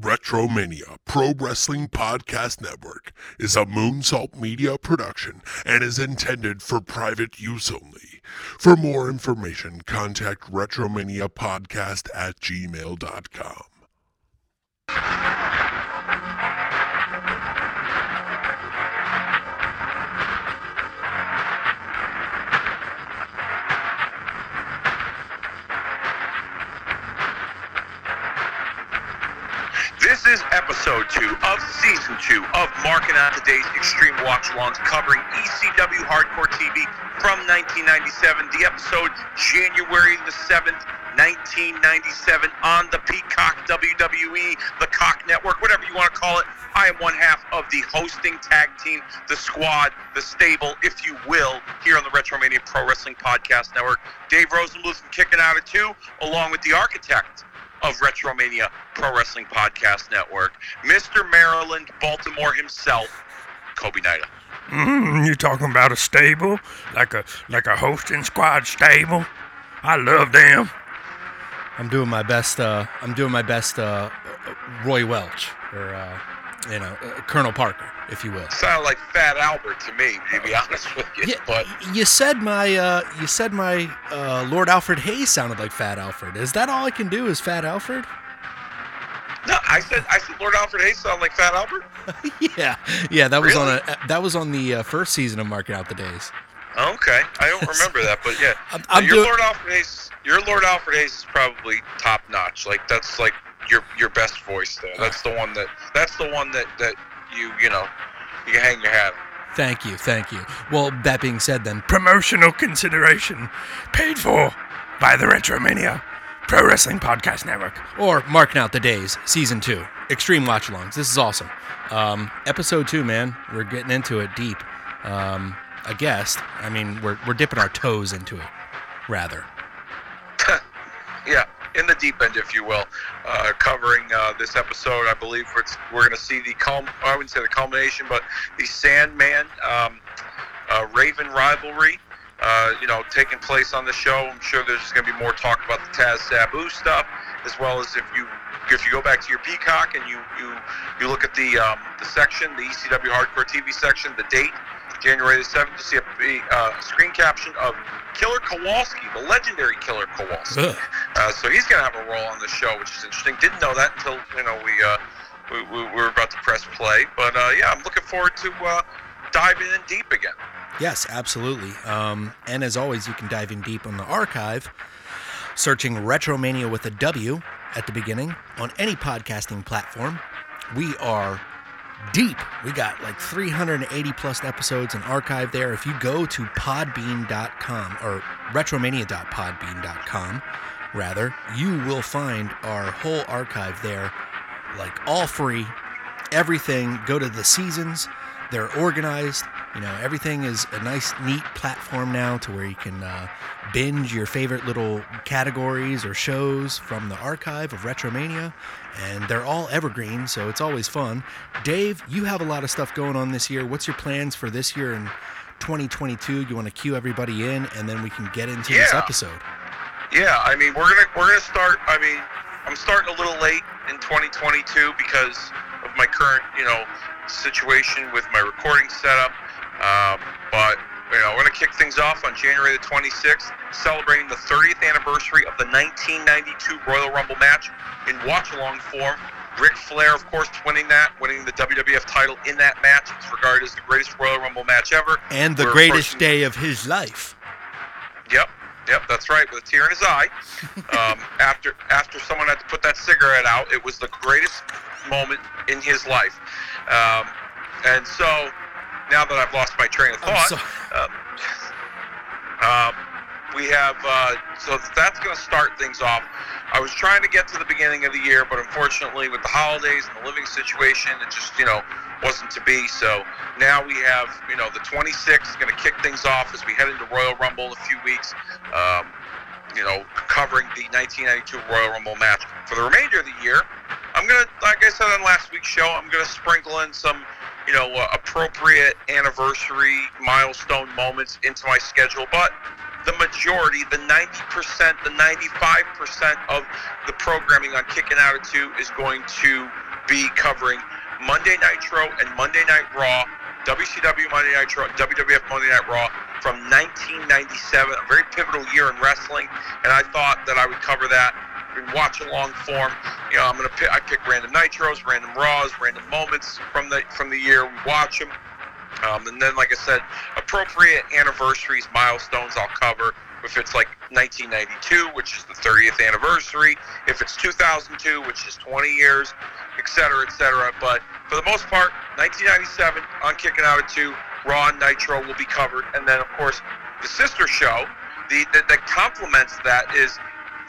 Retromania Pro Wrestling Podcast Network is a Moonsault Media production and is intended for private use only. For more information, contact Retromania Podcast at gmail.com. This is episode two of season two of Marking Out Today's Extreme Watch Alongs covering ECW Hardcore TV from 1997. The episode January the 7th, 1997 on the Peacock WWE, the Cock Network, whatever you want to call it. I am one half of the hosting tag team, the squad, the stable, if you will, here on the Retromania Pro Wrestling Podcast Network. Dave Rosenbluth from Kicking Out of Two, along with the architect of Retromania Pro Wrestling Podcast Network, Mr. Maryland, Baltimore himself, Kobe Nida. Mm, you talking about a stable, like a like a hosting squad stable? I love them. I'm doing my best. Uh, I'm doing my best. Uh, Roy Welch, or uh, you know, uh, Colonel Parker, if you will. Sounded like Fat Albert to me, to be honest with you. Yeah, But you said my. Uh, you said my uh, Lord Alfred Hayes sounded like Fat Alfred. Is that all I can do? Is Fat Alfred? no, I said I said Lord Alfred Hayes sounded like Fat Albert. yeah, yeah. That was on a. That was on the uh, first season of Marking Out the Days. Okay, I don't remember that, but yeah, I'm- I'm your Lord Alfred Hayes, your Lord Alfred Hayes is probably top notch. Like that's like your your best voice there. That's the one that that's the one that that you you know you hang your hat. Thank you, thank you. Well, that being said, then Promotional consideration paid for by the Retromania Pro Wrestling Podcast Network. or marking out the days, season two, extreme watch alongs. This is awesome. Um, episode two, man, we're getting into it deep. Um, a guest, I mean, we're we're dipping our toes into it, rather. yeah, in the deep end, if you will, uh, covering uh, this episode. I believe we're going to see the culm- I wouldn't say the culmination, but the Sandman um, uh, Raven rivalry. Uh, you know, taking place on the show. I'm sure there's going to be more talk about the Taz Sabu stuff, as well as if you if you go back to your Peacock and you you you look at the um, the section, the ECW Hardcore TV section, the date, January the 7th, to see a uh, screen caption of Killer Kowalski, the legendary Killer Kowalski. Uh, so he's going to have a role on the show, which is interesting. Didn't know that until you know we uh, we, we, we were about to press play. But uh, yeah, I'm looking forward to uh, diving in deep again. Yes, absolutely. Um, and as always, you can dive in deep on the archive, searching Retromania with a W at the beginning on any podcasting platform. We are deep. We got like 380 plus episodes and archive there. If you go to podbean.com or retromania.podbean.com, rather, you will find our whole archive there, like all free everything go to the seasons they're organized you know everything is a nice neat platform now to where you can uh, binge your favorite little categories or shows from the archive of retromania and they're all evergreen so it's always fun dave you have a lot of stuff going on this year what's your plans for this year in 2022 you want to cue everybody in and then we can get into this episode Yeah, I mean we're gonna we're gonna start. I mean I'm starting a little late in 2022 because of my current you know situation with my recording setup. Um, but you know we're gonna kick things off on January the 26th, celebrating the 30th anniversary of the 1992 Royal Rumble match in watch along form. Ric Flair, of course, winning that, winning the WWF title in that match. It's regarded as the greatest Royal Rumble match ever. and the We're, greatest course, day of his life Yep, yep, that's right. With a tear in his eye, um, after after someone had to put that cigarette out, it was the greatest moment in his life. Um, and so, now that I've lost my train of thought, so- um, we have uh, so that's going to start things off. I was trying to get to the beginning of the year, but unfortunately, with the holidays and the living situation, it just you know wasn't to be. So now we have you know the 26th going to kick things off as we head into Royal Rumble in a few weeks. Um, you know, covering the 1992 Royal Rumble match. For the remainder of the year, I'm gonna, like I said on last week's show, I'm gonna sprinkle in some, you know, uh, appropriate anniversary milestone moments into my schedule. But the majority, the 90%, the 95% of the programming on Kicking Out at 2 is going to be covering Monday Nitro and Monday Night Raw, WCW Monday Nitro, and WWF Monday Night Raw from 1997, a very pivotal year in wrestling, and I thought that I would cover that in watch along form. You know, I'm gonna pick, I pick random nitros, random raws, random moments from the from the year. We watch them, um, and then like I said, appropriate anniversaries, milestones I'll cover. If it's like 1992, which is the 30th anniversary, if it's 2002, which is 20 years, et cetera, et cetera. But for the most part, 1997 on Kicking Out at 2, Raw and Nitro will be covered. And then, of course, the sister show the, the, that complements that is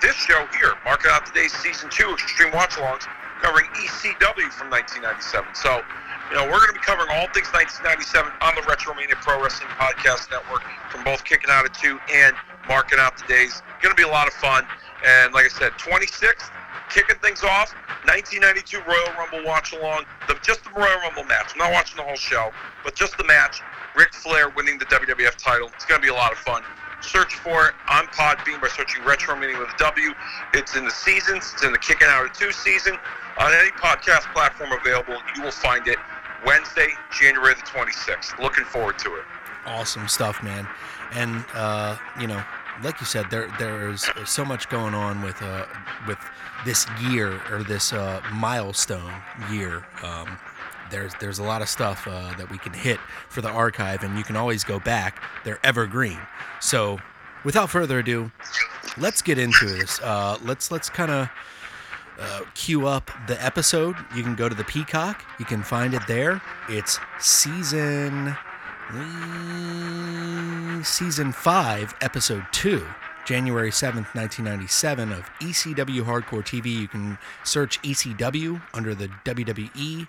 this show here, Marking Out Today's Season 2 Extreme Watch Alongs, covering ECW from 1997. So, you know, we're going to be covering all things 1997 on the Retromania Pro Wrestling Podcast Network from both Kicking Out at 2 and Marking Out Today's. Going to be a lot of fun. And like I said, 26th, kicking things off, 1992 Royal Rumble watch along, the, just the Royal Rumble match. I'm not watching the whole show, but just the match. Ric Flair winning the WWF title. It's going to be a lot of fun. Search for it on Podbean by searching Retro Mania with W. It's in the seasons. It's in the Kicking Out of 2 season. On any podcast platform available, you will find it Wednesday, January the 26th. Looking forward to it. Awesome stuff, man. And uh, you know, like you said, there there's so much going on with uh, with this year or this uh, milestone year. Um, there's there's a lot of stuff uh, that we can hit for the archive, and you can always go back. They're evergreen. So, without further ado, let's get into this. Uh, let's let's kind of uh, queue up the episode. You can go to the Peacock. You can find it there. It's season uh, season five, episode two. January 7th, 1997, of ECW Hardcore TV. You can search ECW under the WWE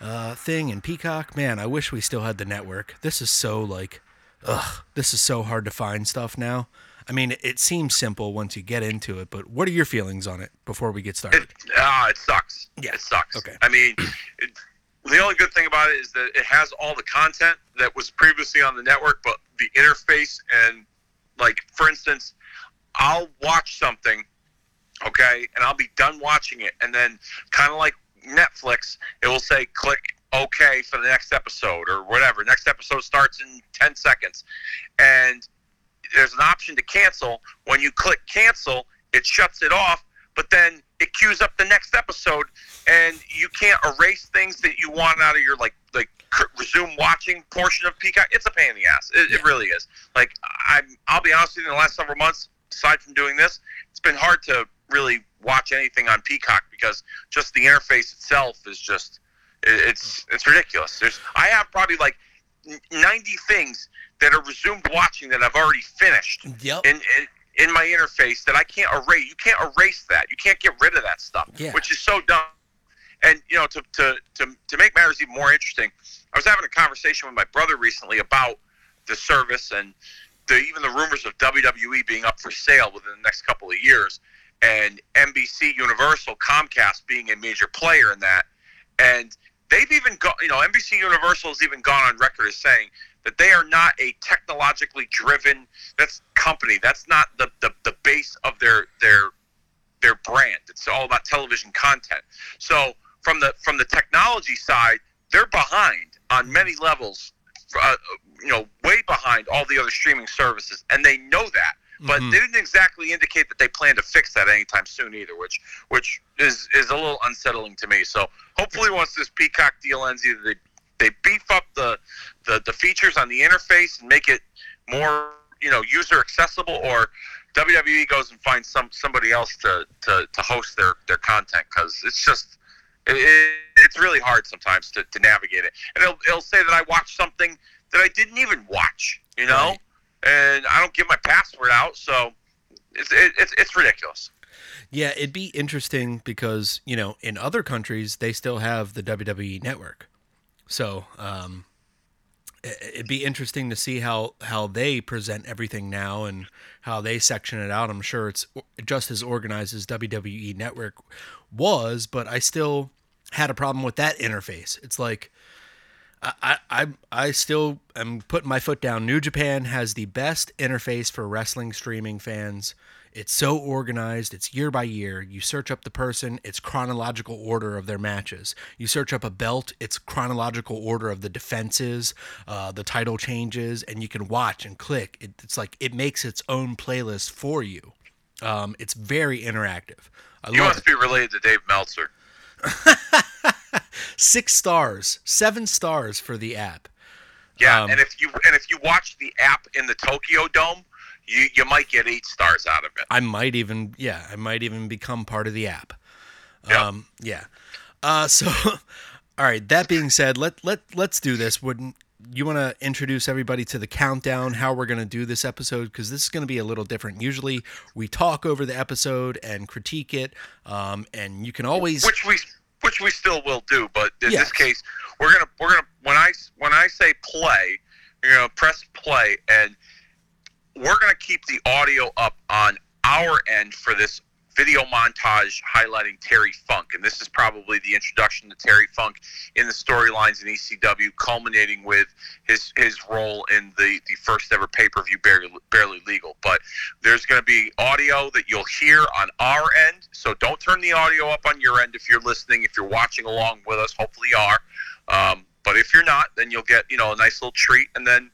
uh, thing in Peacock. Man, I wish we still had the network. This is so like, ugh, this is so hard to find stuff now. I mean, it seems simple once you get into it, but what are your feelings on it before we get started? It, ah, it sucks. Yeah. It sucks. Okay. I mean, it, the only good thing about it is that it has all the content that was previously on the network, but the interface and, like, for instance, I'll watch something, okay, and I'll be done watching it, and then kind of like Netflix, it will say click OK for the next episode or whatever. Next episode starts in 10 seconds. And there's an option to cancel. When you click cancel, it shuts it off, but then it queues up the next episode, and you can't erase things that you want out of your like like resume watching portion of Peacock. It's a pain in the ass. It, it really is. Like I'm, I'll be honest with you. In the last several months, aside from doing this, it's been hard to really watch anything on Peacock because just the interface itself is just it's it's ridiculous. There's I have probably like 90 things that are resumed watching that I've already finished Yep. in, in in my interface that I can't erase. You can't erase that. You can't get rid of that stuff, Yeah. which is so dumb. And you know, to, to to to make matters even more interesting, I was having a conversation with my brother recently about the service and the even the rumors of WWE being up for sale within the next couple of years, and NBC, Universal, Comcast being a major player in that, and they've even got you know NBC Universal has even gone on record as saying that they are not a technologically driven that's company. That's not the, the, the base of their their their brand. It's all about television content. So from the from the technology side they're behind on many levels uh, you know way behind all the other streaming services. And they know that but Mhm. they didn't exactly indicate that they plan to fix that anytime soon either which which is is a little unsettling to me so hopefully once this peacock deal ends either they they beef up the the, the features on the interface and make it more you know user accessible or WWE goes and finds some somebody else to, to, to host their, their content because it's just it, it, it's really hard sometimes to, to navigate it and it'll, it'll say that I watched something that I didn't even watch you know Right. And I don't give my password out so it's it, it's, it's ridiculous Yeah, it'd be interesting because, you know, in other countries, they still have the WWE network. So, um, it'd be interesting to see how, how they present everything now and how they section it out. I'm sure it's just as organized as WWE network was, but I still had a problem with that interface. It's like, I, I, I still am putting my foot down. New Japan has the best interface for wrestling streaming fans. It's so organized. It's year by year. You search up the person, it's chronological order of their matches. You search up a belt, it's chronological order of the defenses, uh, the title changes, and you can watch and click. It, it's like it makes its own playlist for you. Um, it's very interactive. I You must it. be related to Dave Meltzer. Six stars, seven stars for the app. Yeah, Um, and if you and if you watch the app in the Tokyo Dome, you you might get eight stars out of it. I might even yeah, I might even become part of the app. Yeah. Um yeah. Uh so all right, that being said, let let let's do this. Wouldn't you want to introduce everybody to the countdown how we're going to do this episode because this is going to be a little different. Usually we talk over the episode and critique it um and you can always which we which we still will do, but in Yes. this case, we're gonna we're gonna when I when I say play, you're gonna press play, and we're gonna keep the audio up on our end for this video montage highlighting Terry Funk, and this is probably the introduction to Terry Funk in the storylines in ECW, culminating with his his role in the the first ever pay per view barely, barely legal. But there's going to be audio that you'll hear on our end, so don't turn the audio up on your end if you're listening. If you're watching along with us, hopefully you are. Um, but if you're not, then you'll get you know a nice little treat, and then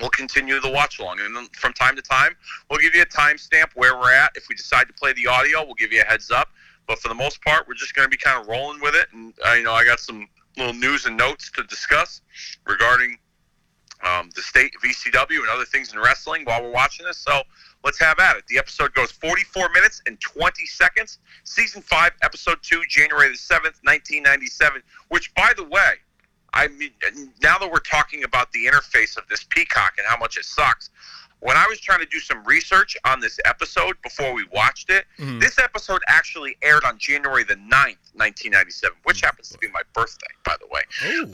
we'll continue the watch along. And then from time to time, we'll give you a timestamp where we're at. If we decide to play the audio, we'll give you a heads up. But for the most part, we're just going to be kind of rolling with it. And uh, you know, I got some little news and notes to discuss regarding um, the state VCW and other things in wrestling while we're watching this. So let's have at it. The episode goes 44 minutes and 20 seconds. Season 5, Episode 2, January the 7th, 1997. Which, by the way, I mean, now that we're talking about the interface of this Peacock and how much it sucks, when I was trying to do some research on this episode before we watched it, Mhm. this episode actually aired on January the 9th, 1997, which happens to be my birthday, by the way.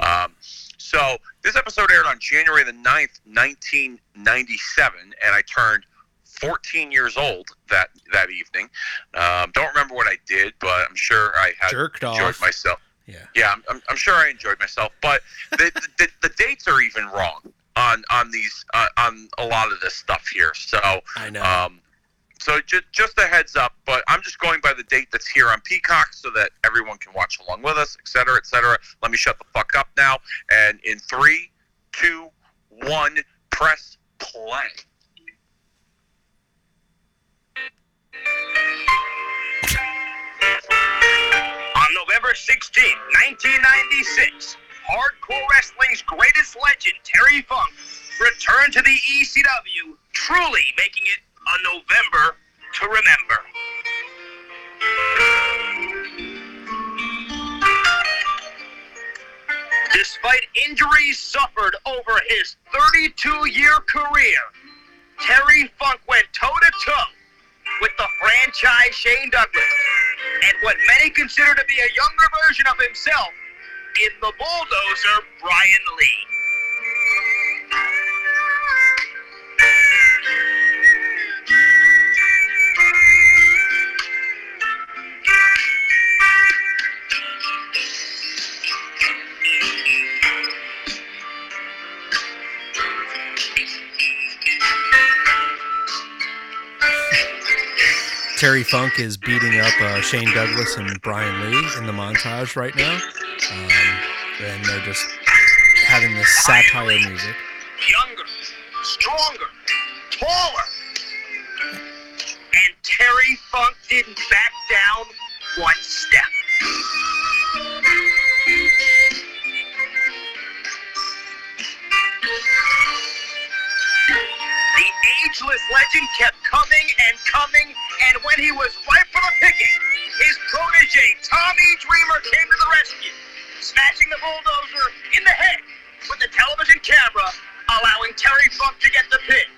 Oh. Um, so this episode aired on January the 9th, 1997, and I turned 14 years old that that evening. Um, don't remember what I did, but I'm sure I had Jerked enjoyed off. myself. Yeah. Yeah, I'm, I'm, I'm sure I enjoyed myself, but the, the, the dates are even wrong on on these uh, on a lot of this stuff here. So I know. um, so just just a heads up, but I'm just going by the date that's here on Peacock so that everyone can watch along with us, et cetera, et cetera. Let me shut the fuck up now. And in three, two, one, press play. November 16, 1996, hardcore wrestling's greatest legend, Terry Funk, returned to the ECW, truly making it a November to remember. Despite injuries suffered over his 32 year career, Terry Funk went toe to toe with the franchise Shane Douglas and what many consider to be a younger version of himself in the bulldozer Brian Lee. Terry Funk is beating up uh, Shane Douglas and Brian Lee in the montage right now. Um, and they're just having this satire music. Younger, stronger, taller. And Terry Funk didn't Dreamer, came to the rescue, smashing the bulldozer in the head with the television camera, allowing Terry Funk to get the pin.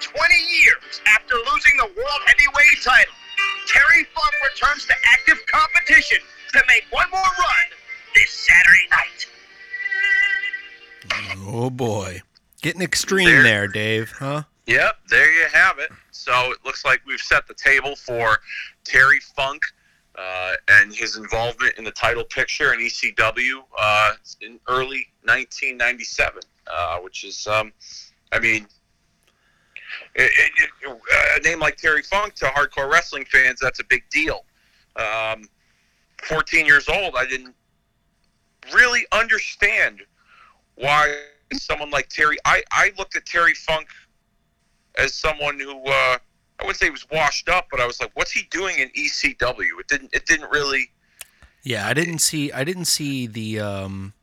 20 years after losing the World Heavyweight title, Terry Funk returns to active competition to make one more run this Saturday night. Oh boy. Getting extreme There- there, Dave, huh? Yep, there you have it. So it looks like we've set the table for Terry Funk uh, and his involvement in the title picture in ECW uh, in early 1997, uh, which is, um, I mean, it, it, it, a name like Terry Funk to hardcore wrestling fans, that's a big deal. Um, 14 years old, I didn't really understand why someone like Terry. I, I looked at Terry Funk as someone who uh, I wouldn't say he was washed up, but I was like, what's he doing in ECW? It didn't. It didn't really. Yeah, I didn't see. I didn't see the um,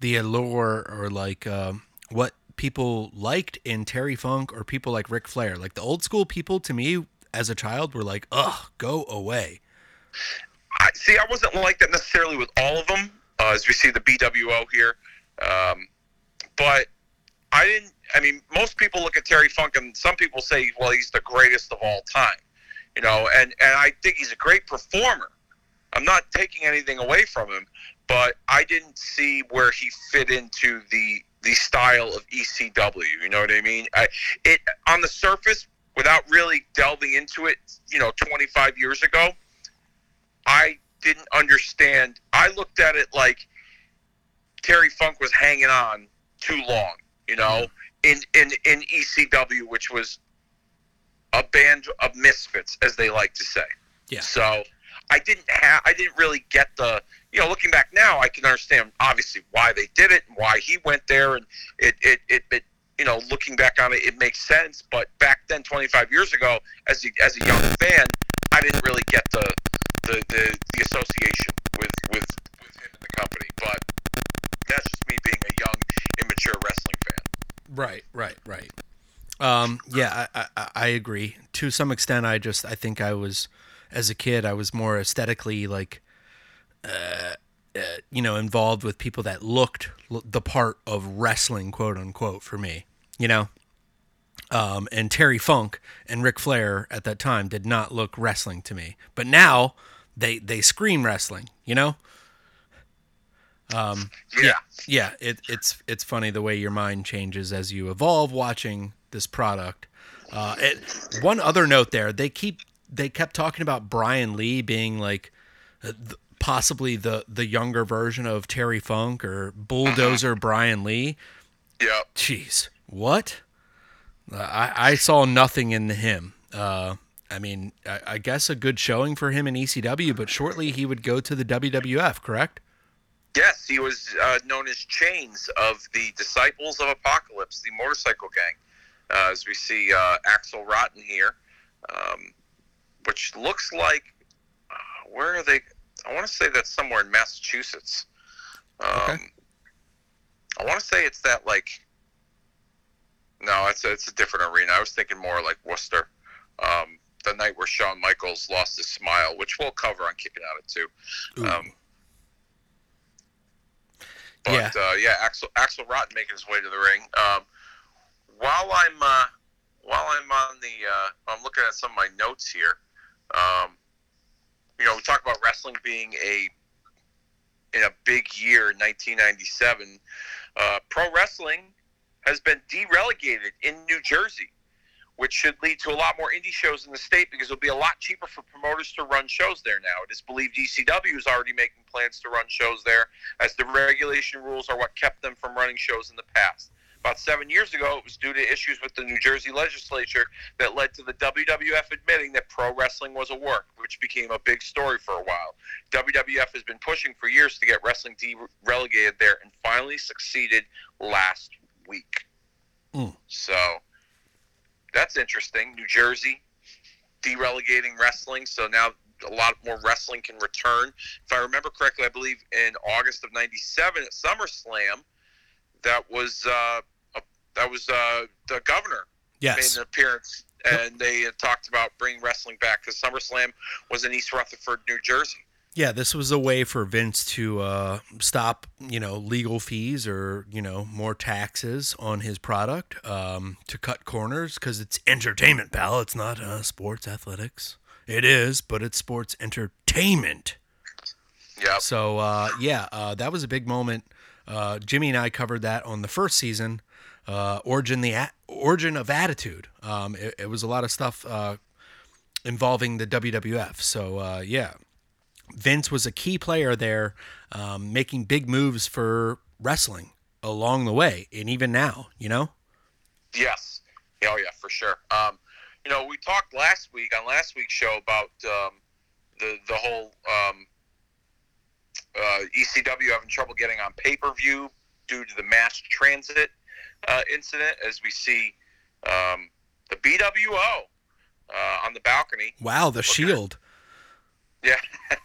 the allure or like um, what people liked in Terry Funk or people like Ric Flair. Like the old school people, to me as a child, were like, "Ugh, go away." I see. I wasn't like that necessarily with all of them, uh, as we see the BWO here, um, but I didn't. I mean, most people look at Terry Funk, and some people say, "Well, he's the greatest of all time," you know, and and I think he's a great performer. I'm not taking anything away from him, but I didn't see where he fit into the the style of ECW. You know what I mean? I, it on the surface, without really delving into it, you know, 25 years ago, I didn't understand. I looked at it like Terry Funk was hanging on too long. You know, mm-hmm. In in in ECW, which was a band of misfits, as they like to say. Yeah. So I didn't have, I didn't really get the, you know, looking back now, I can understand obviously why they did it and why he went there, and it, it, it, it you know, looking back on it, it makes sense. But back then, 25 years ago, as a, as a young fan, I didn't really get the, the, the, the association with, with, with him and the company. But that's just me being a young, immature wrestling fan. Right, right, right. Um, yeah, I, I, I agree. To some extent, I just I think I was as a kid I was more aesthetically like, uh, uh, you know, involved with people that looked the part of wrestling, quote unquote, for me. You know, um, and Terry Funk and Ric Flair at that time did not look wrestling to me, but now they they scream wrestling. You know. Um, Yeah. yeah, it, it's it's funny the way your mind changes as you evolve watching this product. Uh, it, one other note there, they keep they kept talking about Brian Lee being like uh, th- possibly the the younger version of Terry Funk or Bulldozer Brian Lee. Yep. Jeez, what? Uh, I I saw nothing in him. Uh, I mean, I, I guess a good showing for him in ECW, but shortly he would go to the WWF, correct? Yes, he was uh, known as Chains of the Disciples of Apocalypse, the motorcycle gang. Uh, as we see uh, Axl Rotten here, um, which looks like uh, where are they? I want to say that's somewhere in Massachusetts. Um, Okay. I want to say it's that like. No, it's a, it's a different arena. I was thinking more like Worcester. Um, the night where Shawn Michaels lost his smile, which we'll cover on Kicking Out at Two. But Yeah. yeah, uh, yeah Axl Axl Rotten making his way to the ring. Um, while I'm uh, while I'm on the uh, I'm looking at some of my notes here. Um, you know, we talk about wrestling being a in a big year, 1997. Uh, pro wrestling has been derelegated in New Jersey, which should lead to a lot more indie shows in the state because it'll be a lot cheaper for promoters to run shows there now. It is believed ECW is already making plans to run shows there, as the regulation rules are what kept them from running shows in the past. About seven years ago, it was due to issues with the New Jersey legislature that led to the WWF admitting that pro wrestling was a work, which became a big story for a while. WWF has been pushing for years to get wrestling de-relegated there and finally succeeded last week. Mm. So that's interesting. New Jersey derelegating wrestling, so now a lot more wrestling can return. If I remember correctly, I believe in August of '97 at SummerSlam, that was uh, a, that was uh, the governor Yes. made an appearance, and they had talked about bringing wrestling back because SummerSlam was in East Rutherford, New Jersey. Yeah, this was a way for Vince to uh, stop, you know, legal fees or you know more taxes on his product um, to cut corners because it's entertainment, pal. It's not uh, sports athletics. It is, but it's sports entertainment. Yeah. So uh, yeah, uh, that was a big moment. Uh, Jimmy and I covered that on the first season. Uh, origin the a- origin of attitude. Um, it, it was a lot of stuff uh, involving the WWF. So uh, yeah, Vince was a key player there, um, making big moves for wrestling along the way, and even now, you know. Yes. Oh yeah, for sure. Um, you know, we talked last week on last week's show about um, the the whole um, uh, ECW having trouble getting on pay per view due to the mass transit uh, incident, as we see um, the BWO uh, on the balcony. Wow, the Shield, Yeah.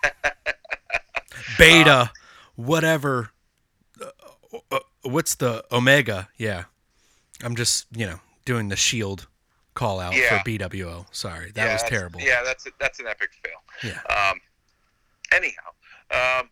Beta, whatever. Uh, uh, what's the Omega? Yeah, I'm just you know doing the Shield call out Yeah. for BWO. Sorry, that yeah, was terrible. Yeah, that's a, that's an epic fail. Yeah. Um, anyhow, um,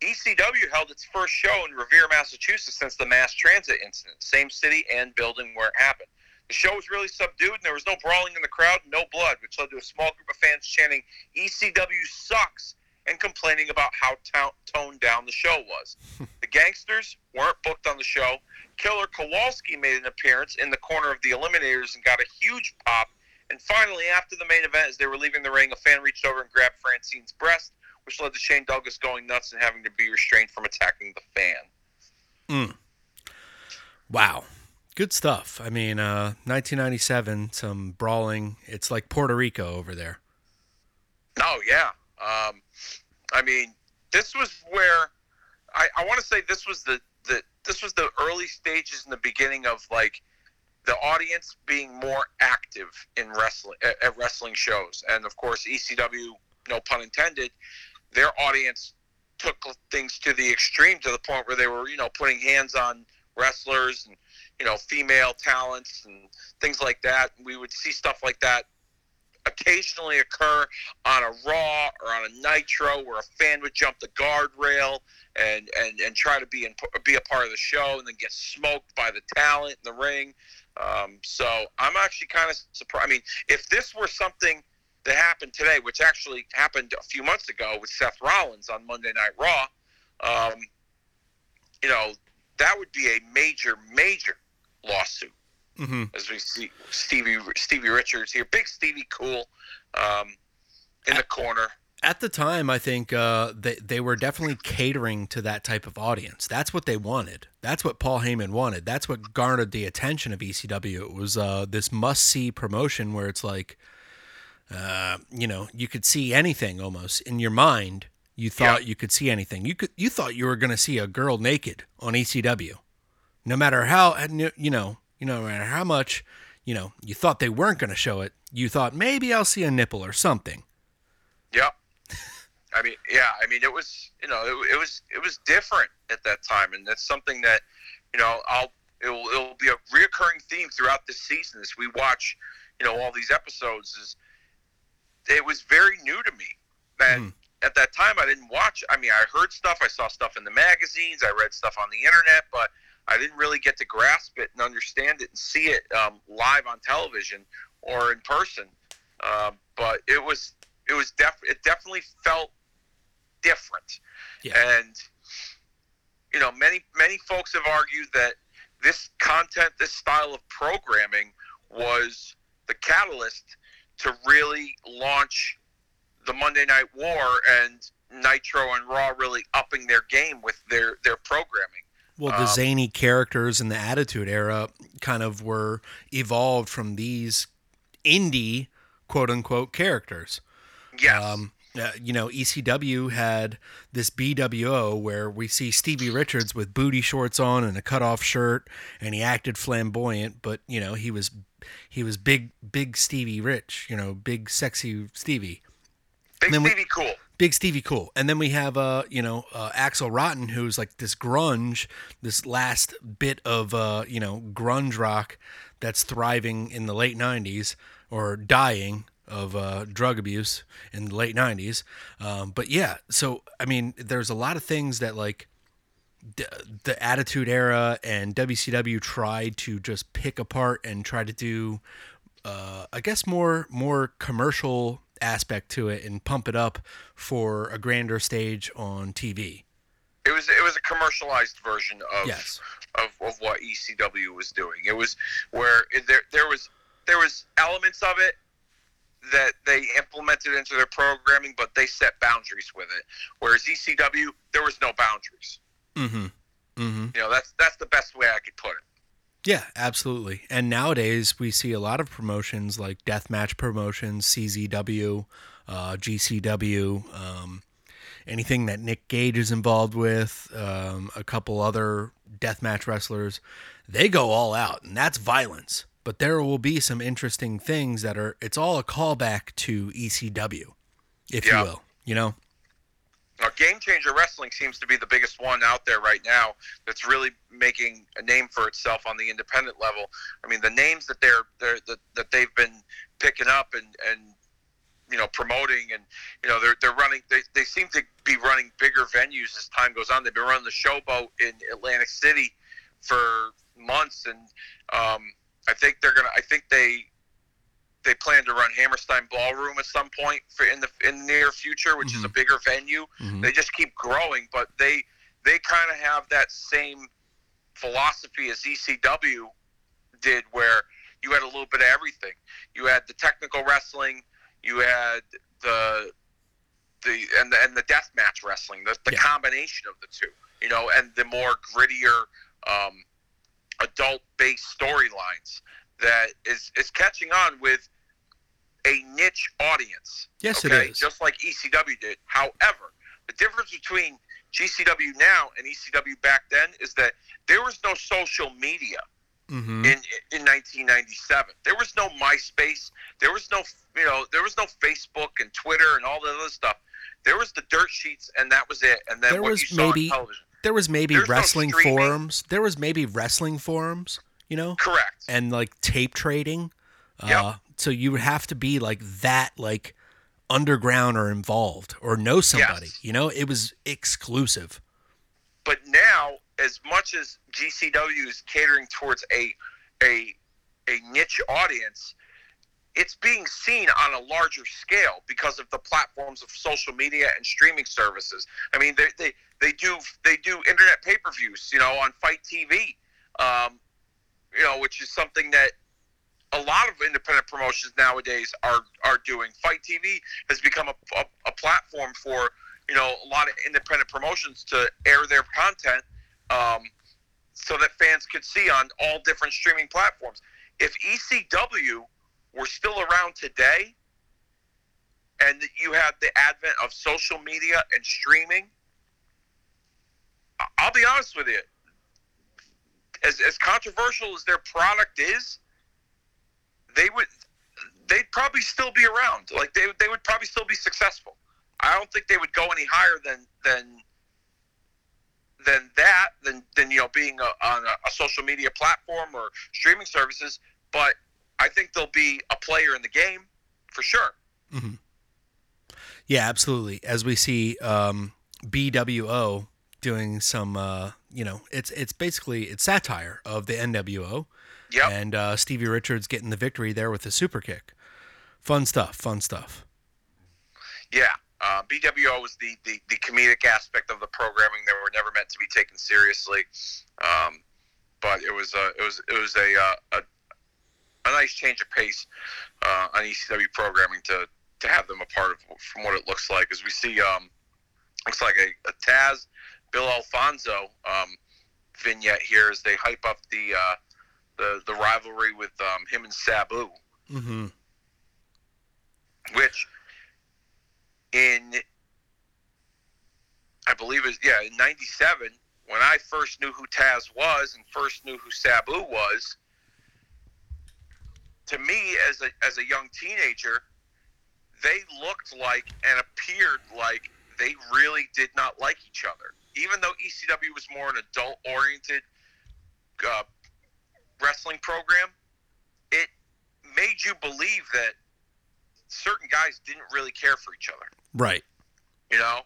ECW held its first show in Revere, Massachusetts since the mass transit incident, same city and building where it happened. The show was really subdued, and there was no brawling in the crowd, no blood, which led to a small group of fans chanting "ECW sucks" and complaining about how to- toned down the show was. the gangsters weren't booked on the show. Killer Kowalski made an appearance in the corner of the Eliminators and got a huge pop. And finally, after the main event, as they were leaving the ring, a fan reached over and grabbed Francine's breast, which led to Shane Douglas going nuts and having to be restrained from attacking the fan. Mm. Wow. Good stuff. I mean, uh, 1997, some brawling. It's like Puerto Rico over there. Oh yeah. Um, I mean, this was where I, I want to say this was the, the this was the early stages in the beginning of like the audience being more active in wrestling at, at wrestling shows, and of course ECW, no pun intended, their audience took things to the extreme to the point where they were you know putting hands on wrestlers and you know female talents and things like that. We would see stuff like that occasionally occur on a Raw or on a Nitro where a fan would jump the guardrail and, and, and try to be in, be a part of the show and then get smoked by the talent in the ring. Um, so I'm actually kind of surprised. I mean, if this were something that happened today, which actually happened a few months ago with Seth Rollins on Monday Night Raw, um, you know, that would be a major, major lawsuit Mm-hmm. as we see Stevie Stevie Richards here, big Stevie Cool, um, in the corner. At the time, I think uh, they they were definitely catering to that type of audience. That's what they wanted. That's what Paul Heyman wanted. That's what garnered the attention of ECW. It was uh, this must see promotion where it's like, uh, you know, you could see anything almost in your mind. You thought Yeah. you could see anything. You could you thought you were going to see a girl naked on ECW, no matter how you know you know no matter how much you know you thought they weren't going to show it. You thought maybe I'll see a nipple or something. Yep. I mean, yeah. I mean, it was you know it, it was it was different at that time, and that's something that you know I'll it will it will be a reoccurring theme throughout this season as we watch you know all these episodes. Is it was very new to me, and mm-hmm. at that time I didn't watch. I mean, I heard stuff, I saw stuff in the magazines, I read stuff on the internet, but I didn't really get to grasp it and understand it and see it um, live on television or in person. Um, but it was it was def- it definitely felt different. Yeah. And you know, many many folks have argued that this content, this style of programming, was the catalyst to really launch the Monday Night War and Nitro and Raw really upping their game with their their programming. Well, the Um, zany characters in the Attitude Era kind of were evolved from these indie quote unquote characters. Yes. Um, uh, you know, ECW had this BWO where we see Stevie Richards with booty shorts on and a cutoff shirt, and he acted flamboyant, but you know he was he was big big Stevie Rich, you know, big sexy Stevie. Big then we- Stevie Cool. Big Stevie Cool. And then we have uh, you know, uh, Axl Rotten who's like this grunge, this last bit of uh, you know, grunge rock that's thriving in the late 90s or dying of uh, drug abuse in the late 90s. Um, but yeah, so I mean, there's a lot of things that like d- the Attitude Era and WCW tried to just pick apart and try to do uh, I guess more more commercial aspect to it and pump it up for a grander stage on TV. It was it was a commercialized version of Yes. of, of what ECW was doing. It was where it, there there was there was elements of it that they implemented into their programming, but they set boundaries with it. Whereas ECW, there was no boundaries. Mm-hmm. Mm-hmm. You know, that's that's the best way I could put it. Yeah, absolutely. And nowadays we see a lot of promotions like deathmatch promotions, CZW, uh, GCW, um, anything that Nick Gage is involved with, um, a couple other deathmatch wrestlers. They go all out, and that's violence. But there will be some interesting things that are. It's all a callback to ECW, if Yeah. you will. You know. Now, Game Changer Wrestling seems to be the biggest one out there right now that's really making a name for itself on the independent level. I mean, the names that they're, they're that, that they've been picking up and, and you know promoting and you know they're they're running they, they seem to be running bigger venues as time goes on. They've been running the Showboat in Atlantic City for months, and um, I think they're gonna. I think they they plan to run Hammerstein Ballroom at some point for in the in the near future, which is a bigger venue. Mhm. They just keep growing, but they they kind of have that same philosophy as ECW did, where you had a little bit of everything. You had the technical wrestling, you had the the and the and the death match wrestling, the, the Yeah. combination of the two, you know, and the more grittier um, adult based storylines that is is catching on with a niche audience. Yes, it okay, is. just like ECW did. However, the difference between GCW now and ECW back then is that there was no social media Mm-hmm. in in 1997. There was no MySpace. There was no you know there was no Facebook and Twitter and all the other stuff. There was the dirt sheets and that was it. And then There what was you saw maybe- on television. There was maybe There's wrestling streaming. forums. There was maybe wrestling forums. You know. Correct. and like tape trading. Uh, Yep. So you would have to be like that, like underground or involved or know somebody. Yes. You know, it was exclusive. but now as much as GCW is catering towards a a a niche audience, it's being seen on a larger scale because of the platforms of social media and streaming services. I mean, they they, they do they do internet pay per views, you know, on FITE TV, um, you know, which is something that a lot of independent promotions nowadays are are doing. FITE TV has become a, a, a platform for you know a lot of independent promotions to air their content um, so that fans could see on all different streaming platforms. If ECW were still around today, and you had the advent of social media and streaming, I'll be honest with you. As, as controversial as their product is, they would they'd probably still be around. Like they they would probably still be successful. I don't think they would go any higher than than than that than than you know being a, on a, a social media platform or streaming services. But I think they'll be a player in the game for sure. Yeah, absolutely. As we see um, BWO doing some, uh, you know, it's it's basically it's satire of the NWO, Yep. and uh, Stevie Richards getting the victory there with the super kick. Fun stuff. Fun stuff. Yeah. Uh, BWO was the, the, the comedic aspect of the programming. They were never meant to be taken seriously, um, but it was a, it was it was a uh, a, a nice change of pace uh, on ECW programming to to have them a part of from what it looks like. As we see, um, looks like a, a Taz, Bill Alfonso um, vignette here as they hype up the uh, the the rivalry with um, him and Sabu Mm-hmm. which in I believe is yeah in '97 when I first knew who Taz was and first knew who Sabu was. To me, as a as a young teenager, they looked like and appeared like they really did not like each other. Even though ECW was more an adult oriented uh, wrestling program, it made you believe that certain guys didn't really care for each other. Right. You know,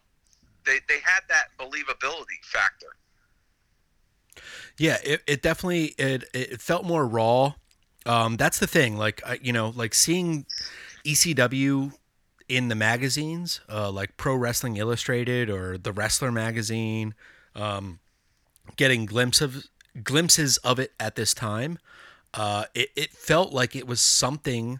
they they had that believability factor. Yeah, it, it definitely it it felt more raw. Um, that's the thing. Like I, you know, like seeing ECW in the magazines, uh, like Pro Wrestling Illustrated or the Wrestler magazine, um, getting glimpses of glimpses of it at this time. Uh, it, it felt like it was something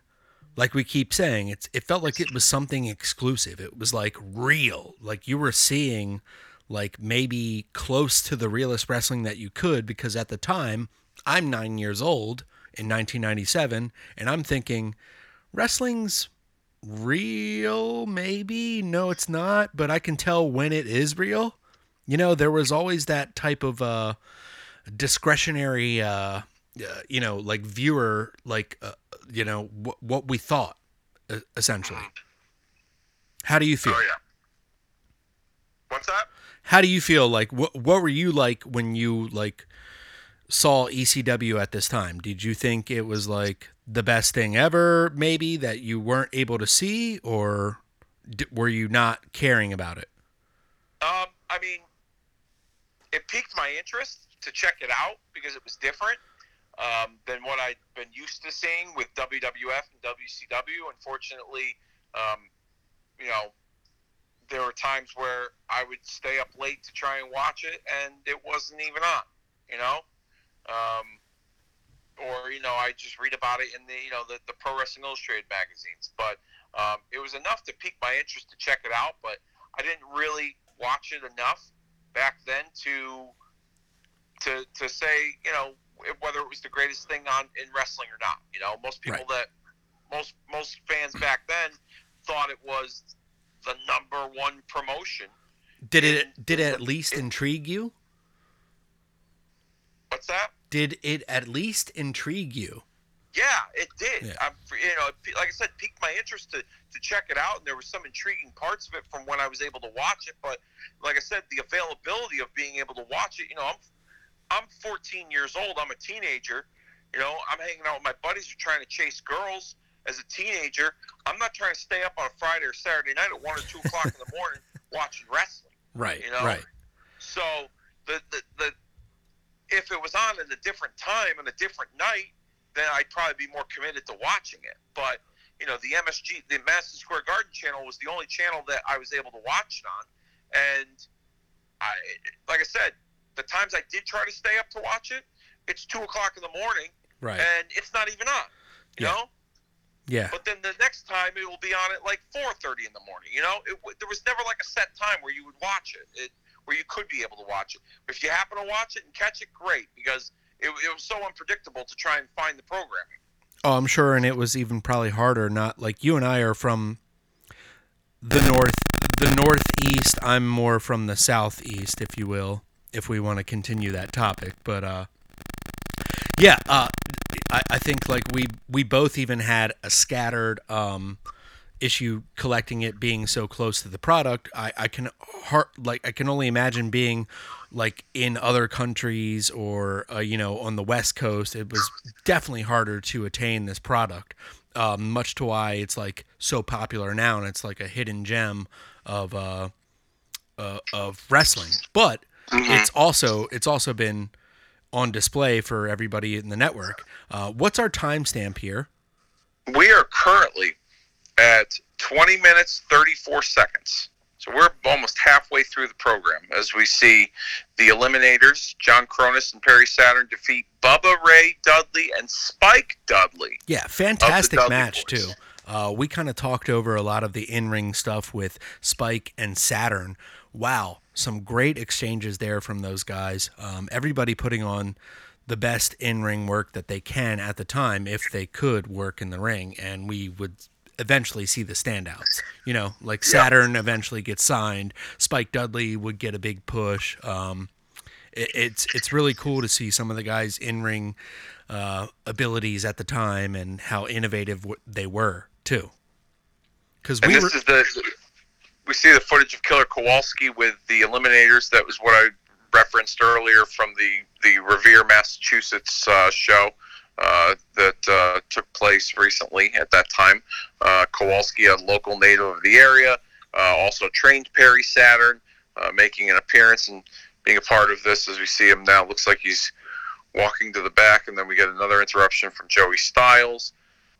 like we keep saying, it's it felt like it was something exclusive. It was like real. Like you were seeing like maybe close to the realest wrestling that you could because at the time I'm 9 years old in 1997 and I'm thinking wrestling's real maybe no it's not but I can tell when it is real you know there was always that type of uh discretionary uh, uh you know like viewer like uh, you know wh- what we thought uh, essentially. How do you feel? Oh yeah. What's that? how do you feel? Like what what were you like when you like saw ECW at this time? Did you think it was like the best thing ever maybe that you weren't able to see or d- were you not caring about it? Um, I mean, it piqued my interest to check it out because it was different um, than what I'd been used to seeing with WWF and WCW. Unfortunately, um, you know, there were times where I would stay up late to try and watch it, and it wasn't even on. You know, um, or you know, I just read about it in the you know the, the Pro Wrestling Illustrated magazines. But um, it was enough to pique my interest to check it out. But I didn't really watch it enough back then to to to say you know whether it was the greatest thing on in wrestling or not. You know, most people Right. that most most fans back then thought it was the number one promotion. did it did it at least intrigue you What's that? did it at least intrigue you Yeah, it did. Yeah. I'm, you know, it, like I said, piqued my interest to, to check it out, and there were some intriguing parts of it from when I was able to watch it. But like I said, the availability of being able to watch it, you know, I'm I'm 14 years old. I'm a teenager. You know, I'm hanging out with my buddies who are trying to chase girls as a teenager. I'm not trying to stay up on a Friday or Saturday night at one or two o'clock in the morning watching wrestling. right You know? right So the, the the if it was on at a different time and a different night, then I'd probably be more committed to watching it. But you know, the MSG, the Madison Square Garden channel was the only channel that I was able to watch it on, and I, like I said, the times I did try to stay up to watch it, it's two o'clock in the morning right and it's not even on. You Yeah. know, yeah but then the next time it will be on at like 4:30 in the morning. You know, it, there was never like a set time where you would watch it, it, where you could be able to watch it. If you happen to watch it and catch it, great, because it, it was so unpredictable to try and find the programming. Oh, I'm sure, and it was even probably harder. Not like you and I are from the north, the northeast. I'm more from the southeast, if you will, if we want to continue that topic. But uh, yeah, uh, I, I think like we we both even had a scattered um, issue collecting it being so close to the product. I I can heart like I can only imagine being like in other countries or uh, you know on the west coast it was definitely harder to attain this product um, much to why it's like so popular now and it's like a hidden gem of uh, uh of wrestling but it's also it's also been on display for everybody in the network uh, what's our timestamp here We are currently at 20 minutes 34 seconds. So we're almost halfway through the program as we see the Eliminators, John Kronus and Perry Saturn, defeat Bubba Ray Dudley and Spike Dudley. Yeah, fantastic match boys. too. Uh, we kind of talked over a lot of the in-ring stuff with Spike and Saturn. Wow, some great exchanges there from those guys. Um, everybody putting on the best in-ring work that they can at the time, if they could work in the ring, and we would eventually see the standouts. You know, like Saturn eventually gets signed. Spike Dudley would get a big push. Um, it, it's it's really cool to see some of the guys in ring uh, abilities at the time and how innovative w- they were too. Because we this were is the we see the footage of Killer Kowalski with the Eliminators. That was what I referenced earlier from the the Revere, Massachusetts uh, show uh, that uh, took place recently. At that time, uh, Kowalski, a local native of the area, uh, also trained Perry Saturn, uh, making an appearance and being a part of this. As we see him now, looks like he's walking to the back, and then we get another interruption from Joey Styles.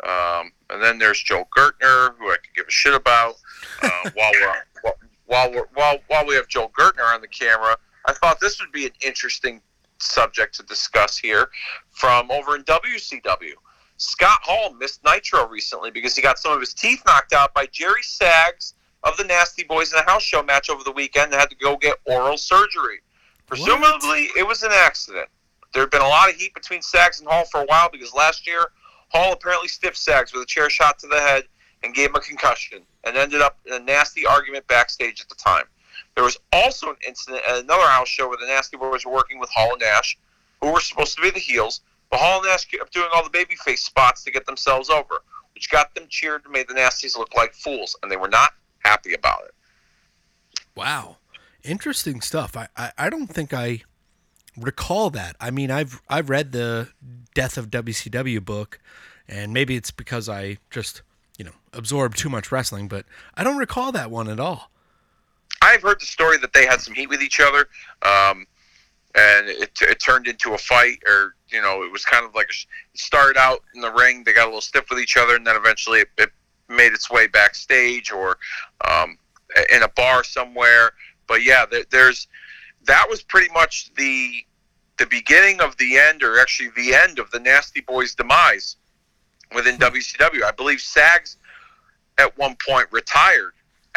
Um, and then there's Joel Gertner, who I could give a shit about. Uh, while we're while we're while while we have Joel Gertner on the camera, I thought this would be an interesting subject to discuss here from over in WCW. Scott Hall missed Nitro recently because he got some of his teeth knocked out by Jerry Sags of the Nasty Boys in a house show match over the weekend and had to go get oral surgery. Presumably, it was an accident. There had been a lot of heat between Sags and Hall for a while because last year, Hall apparently stiffed Sags with a chair shot to the head and gave him a concussion and ended up in a nasty argument backstage at the time. There was also an incident at another house show where the Nasty Boys were working with Hall and Nash, who were supposed to be the heels, but Hall and Nash kept doing all the babyface spots to get themselves over, which got them cheered and made the Nasties look like fools, and they were not happy about it. Wow, interesting stuff. I, I, I don't think I recall that. I mean, I've I've read the Death of WCW book, and maybe it's because I just you know absorbed too much wrestling, but I don't recall that one at all. I've heard the story that they had some heat with each other, um, and it, it turned into a fight, or you know, it was kind of like a, started out in the ring. They got a little stiff with each other, and then eventually it, it made its way backstage or um, in a bar somewhere. But yeah, there, there's that was pretty much the the beginning of the end, or actually the end of the Nasty Boys' demise within WCW. I believe Sags at one point retired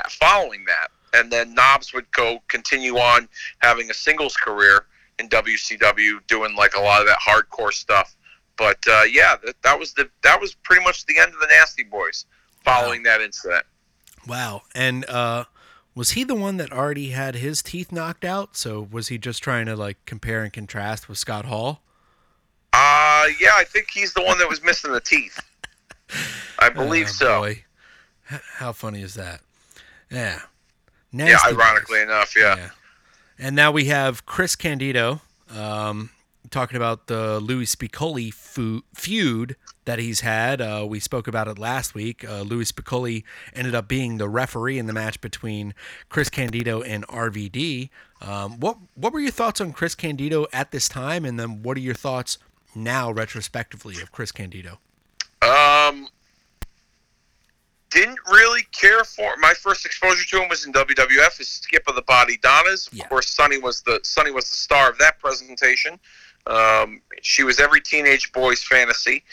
following that, and then Knobs would go continue on having a singles career in WCW, doing like a lot of that hardcore stuff. But uh, yeah, that, that was the that was pretty much the end of the Nasty Boys following wow. that incident. Wow, and uh, was he the one that already had his teeth knocked out? So was he just trying to like compare and contrast with Scott Hall? Uh yeah, I think he's the one that was missing the teeth. I believe oh, so. Boy. How funny is that? Yeah. Nasty yeah, ironically boys. enough, yeah. yeah. And now we have Chris Candido um, talking about the Louie Spicolli feud that he's had. Uh, we spoke about it last week. Uh, Louie Spicolli ended up being the referee in the match between Chris Candido and RVD. Um, what what were your thoughts on Chris Candido at this time, and then what are your thoughts now, retrospectively, of Chris Candido? Um, didn't really care for my first exposure to him was in WWF as Skip of the Bodydonnas. Of yeah. course, Sunny was the Sunny was the star of that presentation. Um, she was every teenage boy's fantasy,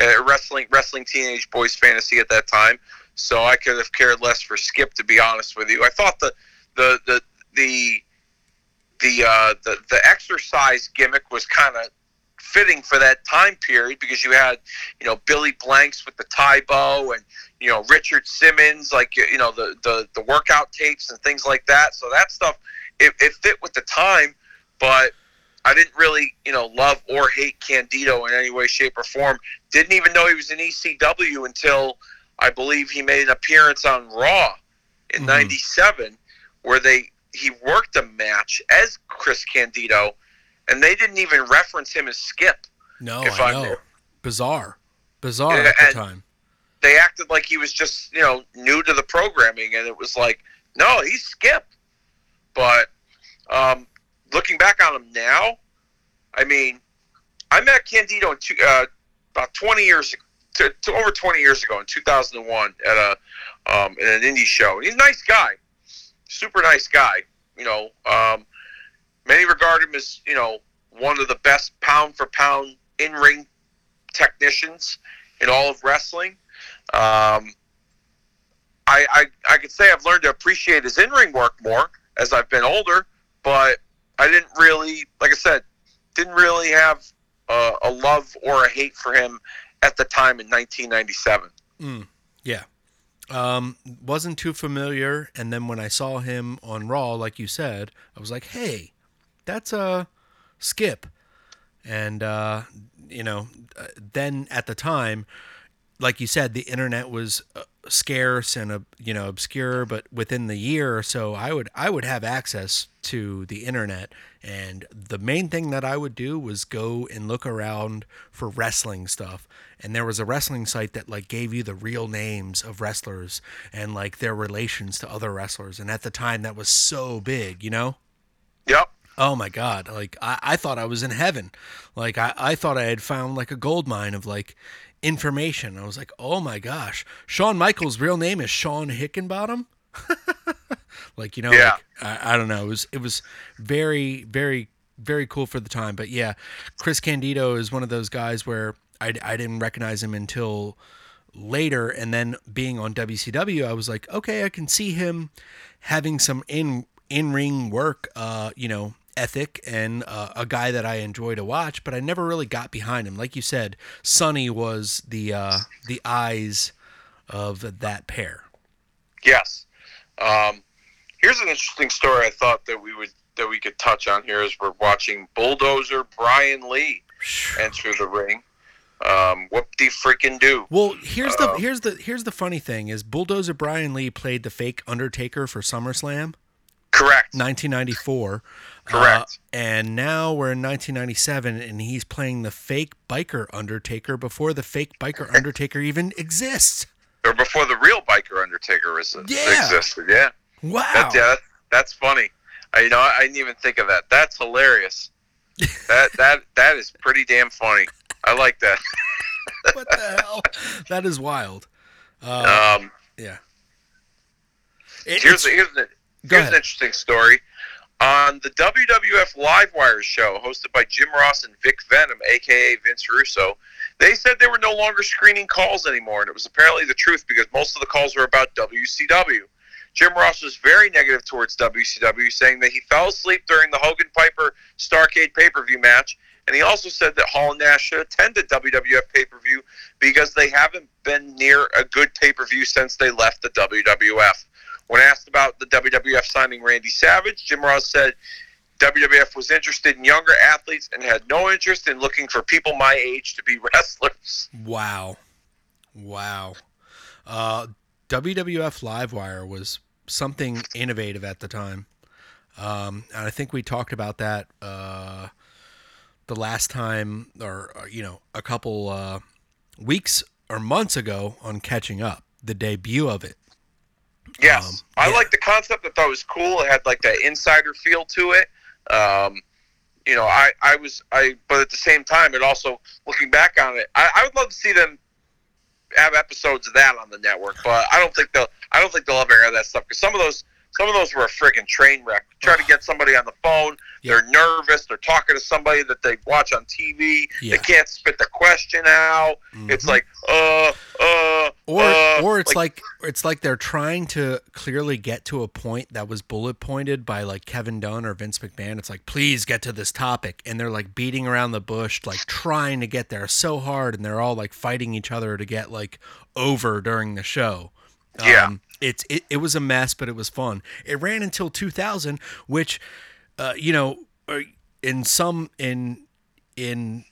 uh, wrestling wrestling teenage boy's fantasy at that time. So I could have cared less for Skip, to be honest with you. I thought the the the the the uh, the, the exercise gimmick was kind of fitting for that time period because you had, you know, Billy Blanks with the Tae Bo and, you know, Richard Simmons, like, you know, the, the, the workout tapes and things like that. So that stuff, it, it fit with the time, but I didn't really, you know, love or hate Candido in any way, shape, or form. Didn't even know he was in ECW until I believe he made an appearance on Raw in '97, mm-hmm. where they he worked a match as Chris Candido and they didn't even reference him as Skip. No, if I know. There. Bizarre, bizarre at the time. They acted like he was just you know new to the programming, and it was like, no, he's Skip. But um, looking back on him now, I mean, I met Candido in two, uh, about twenty years, to, to, over twenty years ago in two thousand and one at a um, in an indie show. He's a nice guy, super nice guy. You know, um, Many regard him as, you know, one of the best pound for pound in ring technicians in all of wrestling. Um, I, I, I could say I've learned to appreciate his in ring work more as I've been older, but I didn't really, like I said, didn't really have a, a love or a hate for him at the time in 1997. Mm, yeah. Um, wasn't too familiar. And then when I saw him on Raw, like you said, I was like, hey, that's a skip. And, uh, you know, uh, then at the time, like you said, the internet was uh, scarce and, uh, you know, obscure, but within the year or so, I would, I would have access to the internet. And the main thing that I would do was go and look around for wrestling stuff. And there was a wrestling site that like gave you the real names of wrestlers and like their relations to other wrestlers. And at the time that was so big, you know? Yep. Oh my God. Like I, I thought I was in heaven. Like I, I thought I had found like a gold mine of like information. I was like, oh my gosh. Shawn Michaels' real name is Shawn Hickenbottom. like, you know, yeah. Like, I, I don't know. It was it was very, very, very cool for the time. But yeah, Chris Candido is one of those guys where I, I didn't recognize him until later. And then being on WCW, I was like, okay, I can see him having some in in ring work, uh, you know, ethic and uh, a guy that I enjoy to watch. But I never really got behind him. Like you said, Sunny was the uh, the eyes of that pair. Yes. Um, here's an interesting story I thought that we would that we could touch on here as we're watching Bulldozer Brian Lee enter the ring. Um, whoop de freaking do. Well, here's the Uh, here's the here's the funny thing is Bulldozer Brian Lee played the fake Undertaker for SummerSlam Correct. 1994. Correct. Uh, and now we're in 1997 and he's playing the fake biker Undertaker before the fake biker Undertaker even exists. Or before the real biker Undertaker was, Yeah. existed. Yeah. Wow. That, yeah, that, that's funny. I, you know, I, I didn't even think of that. That's hilarious. that that that is pretty damn funny. I like that. what the hell? That is wild. Uh, Um, yeah. It- here's here's, a, Go here's an interesting story. On the WWF Livewire show, hosted by Jim Ross and Vic Venom, aka Vince Russo, they said they were no longer screening calls anymore, and it was apparently the truth because most of the calls were about WCW. Jim Ross was very negative towards WCW, saying that he fell asleep during the Hogan Piper Starcade pay per view match, and he also said that Hall and Nash should attend a WWF pay per view because they haven't been near a good pay per view since they left the WWF. When asked about the WWF signing Randy Savage, Jim Ross said WWF was interested in younger athletes and had no interest in looking for people my age to be wrestlers. Wow. Wow. Uh, WWF Livewire was something innovative at the time. Um, and I think we talked about that uh, the last time, or, or, you know, a couple uh, weeks or months ago on Catching Up, the debut of it. Yes, Um, I yeah. like the concept. I thought it was cool. It had like that insider feel to it. Um, you know, I, I was I, but at the same time, it also looking back on it, I, I would love to see them have episodes of that on the network. But I don't think they'll I don't think they'll ever air that stuff because some of those some of those were a friggin' train wreck. Try to get somebody on the phone. Yeah. They're nervous. They're talking to somebody that they watch on TV. Yeah. They can't spit the question out. It's Mhm. like, uh, uh, or uh, or it's like, it's like they're trying to clearly get to a point that was bullet pointed by like Kevin Dunn or Vince McMahon. It's like please get to this topic, and they're like beating around the bush, like trying to get there so hard, and they're all like fighting each other to get like over during the show. Yeah. it's it, it was a mess, but it was fun. It ran until 2000, which uh, you know, uh, in some in in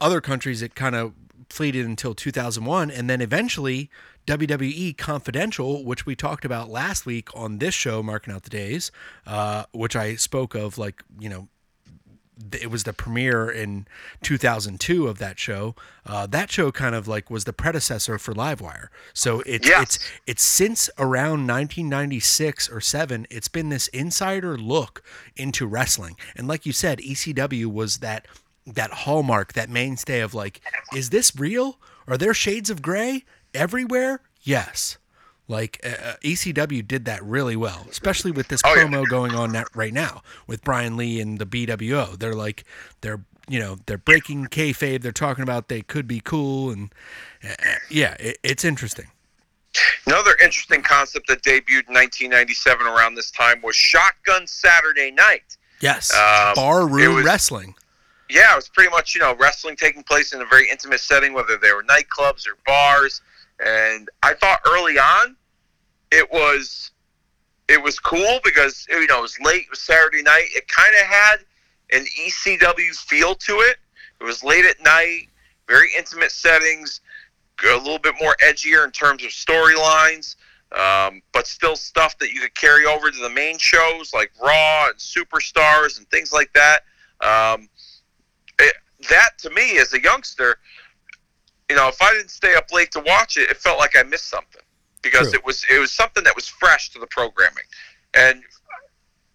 other countries it kind of fleeted until 2001 and then eventually WWE Confidential, which we talked about last week on this show, marking out the days, uh, which I spoke of, like you know, it was the premiere in 2002 of that show. Uh, that show kind of like was the predecessor for Livewire. So it's Yes. it's it's since around 1996 or seven, it's been this insider look into wrestling. And like you said, ECW was that that hallmark, that mainstay of like, is this real? Are there shades of gray everywhere? Yes. Like uh, uh, ECW did that really well, especially with this Oh, yeah. promo going on right now with Brian Lee and the BWO. They're like they're you know they're breaking kayfabe. They're talking about they could be cool and uh, uh, yeah, it, it's interesting. Another interesting concept that debuted in 1997 around this time was Shotgun Saturday Night. Yes, Um, bar room was- wrestling. Yeah, it was pretty much you know wrestling taking place in a very intimate setting, whether they were nightclubs or bars. And I thought early on, it was it was cool because you know it was late, it was Saturday night. It kind of had an ECW feel to it. It was late at night, very intimate settings, a little bit more edgier in terms of storylines, um, but still stuff that you could carry over to the main shows like Raw and Superstars and things like that. Um, it, that to me, as a youngster, you know, if I didn't stay up late to watch it, it felt like I missed something because True. it was it was something that was fresh to the programming. And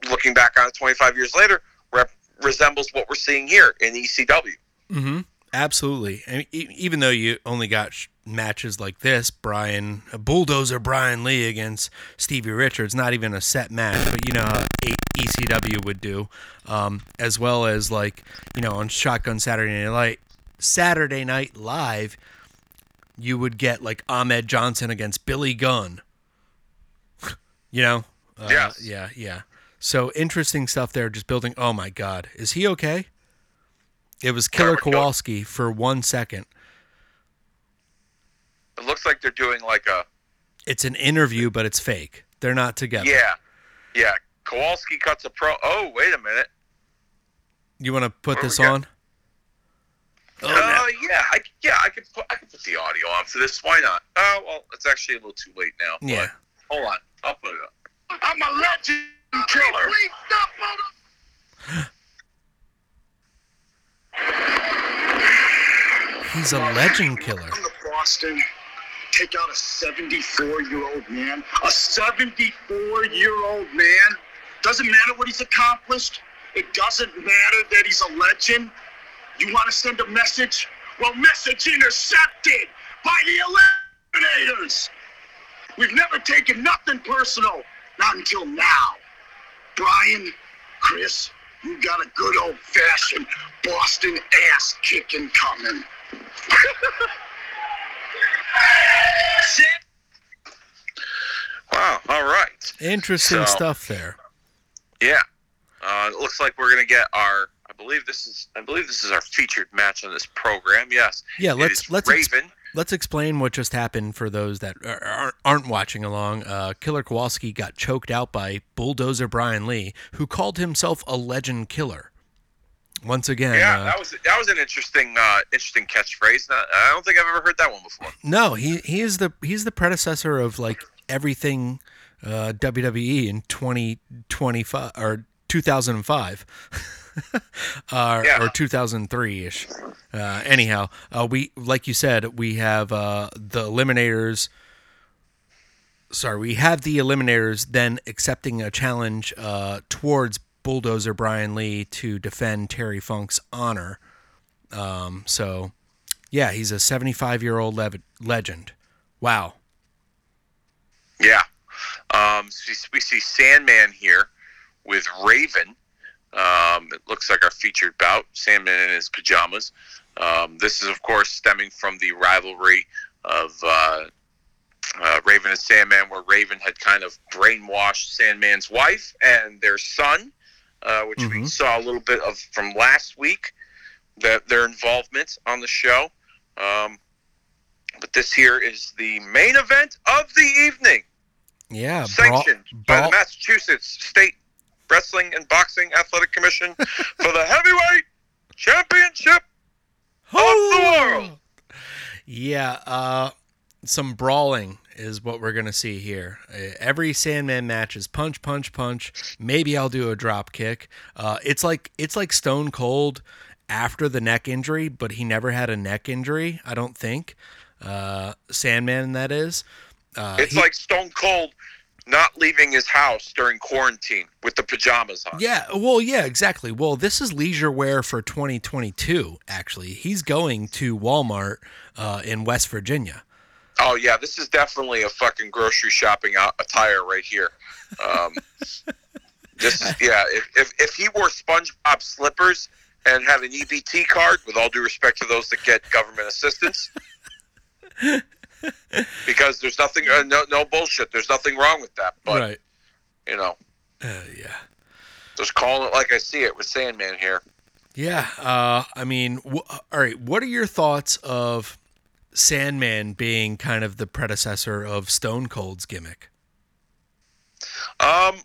looking back on it 25 years later, rep- resembles what we're seeing here in ECW. Mm-hmm. Absolutely. And e- even though you only got sh- matches like this, Brian a bulldozer Brian Lee against Stevie Richards, not even a set match, but you know how ECW would do, um, as well as like you know on Shotgun Saturday Night Light, Saturday Night Live, you would get like Ahmed Johnson against Billy Gunn. you know? Uh, Yes. Yeah, yeah. So interesting stuff there. Just building. Oh my God, is he okay? It was Killer we're good. Kowalski for one second. It looks like they're doing like a It's an interview, but it's fake. They're not together. yeah, yeah. Kowalski cuts a pro. Oh, wait a minute. You want to put What this on? Oh, uh, yeah, I, yeah, I could put I could put the audio on for this. Why not? Oh, well, it's actually a little too late now. but Yeah. Hold on, I'll put it up. I'm a legend killer. He's a legend killer. Come to Boston, take out a 74 year old man. A 74 year old man. Doesn't matter what he's accomplished. It doesn't matter that he's a legend. You want to send a message? Well, message intercepted by the Eliminators. We've never taken nothing personal, not until now. Brian, Chris, you got a good old fashioned Boston ass kicking coming. Wow. All right. Interesting So- stuff there. Yeah. Uh, it looks like we're gonna get our. I believe this is. I believe this is our featured match on this program. Yes. Yeah, It let's is let's ex- Raven. Let's explain what just happened for those that are- aren't, watching along. Uh, Killer Kowalski got choked out by Bulldozer Brian Lee, who called himself a legend killer. Once again, yeah, uh, that was that was an interesting uh, interesting catchphrase. Uh, I don't think I've ever heard that one before. no, he he is the he's the predecessor of like everything uh, WWE in twenty twenty five or two thousand and five. uh, Yeah. or 2003 ish. Uh, anyhow, uh, we like you said, we have uh, the Eliminators. Sorry, we have the Eliminators then accepting a challenge uh, towards Bulldozer Brian Lee to defend Terry Funk's honor. Um, so, yeah, he's a 75 year old le- legend. Wow. Yeah. Um, so we see Sandman here with Raven. Um, it looks like our featured bout, Sandman in his pajamas. Um, this is, of course, stemming from the rivalry of uh, uh, Raven and Sandman, where Raven had kind of brainwashed Sandman's wife and their son, uh, which we Mhm. saw a little bit of from last week, that their involvement on the show. Um, but this here is the main event of the evening Yeah. sanctioned by brawl- the Massachusetts State Wrestling and Boxing Athletic Commission for the heavyweight championship of the world. Yeah, uh, some brawling is what we're gonna see here. Uh, every Sandman match is punch, punch, punch. Maybe I'll do a drop kick. Uh, it's like it's like Stone Cold after the neck injury, but he never had a neck injury. I don't think. Uh, Sandman, that is. Uh, It's he- like Stone Cold not leaving his house during quarantine with the pajamas on. Yeah, well, yeah, exactly. Well, this is leisure wear for 2022. Actually, he's going to Walmart uh, in West Virginia. Oh yeah, this is definitely a fucking grocery shopping attire right here. Um, this yeah. If, if if he wore SpongeBob slippers and had an EBT card, with all due respect to those that get government assistance, because there's nothing, uh, no no bullshit. There's nothing wrong with that. But right. you know, Uh, yeah. just calling it like I see it with Sandman here. Yeah. Uh, I mean, w- all right. What are your thoughts of Sandman being kind of the predecessor of Stone Cold's gimmick? Um,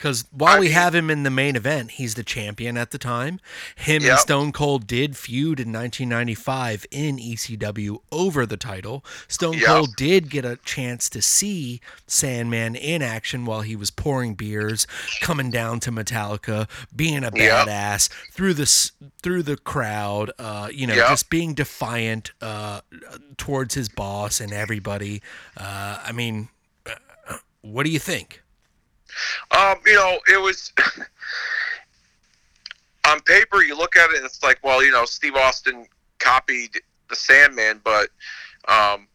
Because while I we mean- have him in the main event, he's the champion at the time. Him and Stone Cold did feud in 1995 in ECW over the title. Stone Yep. Cold did get a chance to see Sandman in action while he was pouring beers, coming down to Metallica, being a Yep. badass through the through the crowd. Uh, you know, Yep. just being defiant uh, towards his boss and everybody. Uh, I mean, uh, what do you think? Um, you know, it was on paper. You look at it, and it's like, well, you know, Steve Austin copied the Sandman, but um,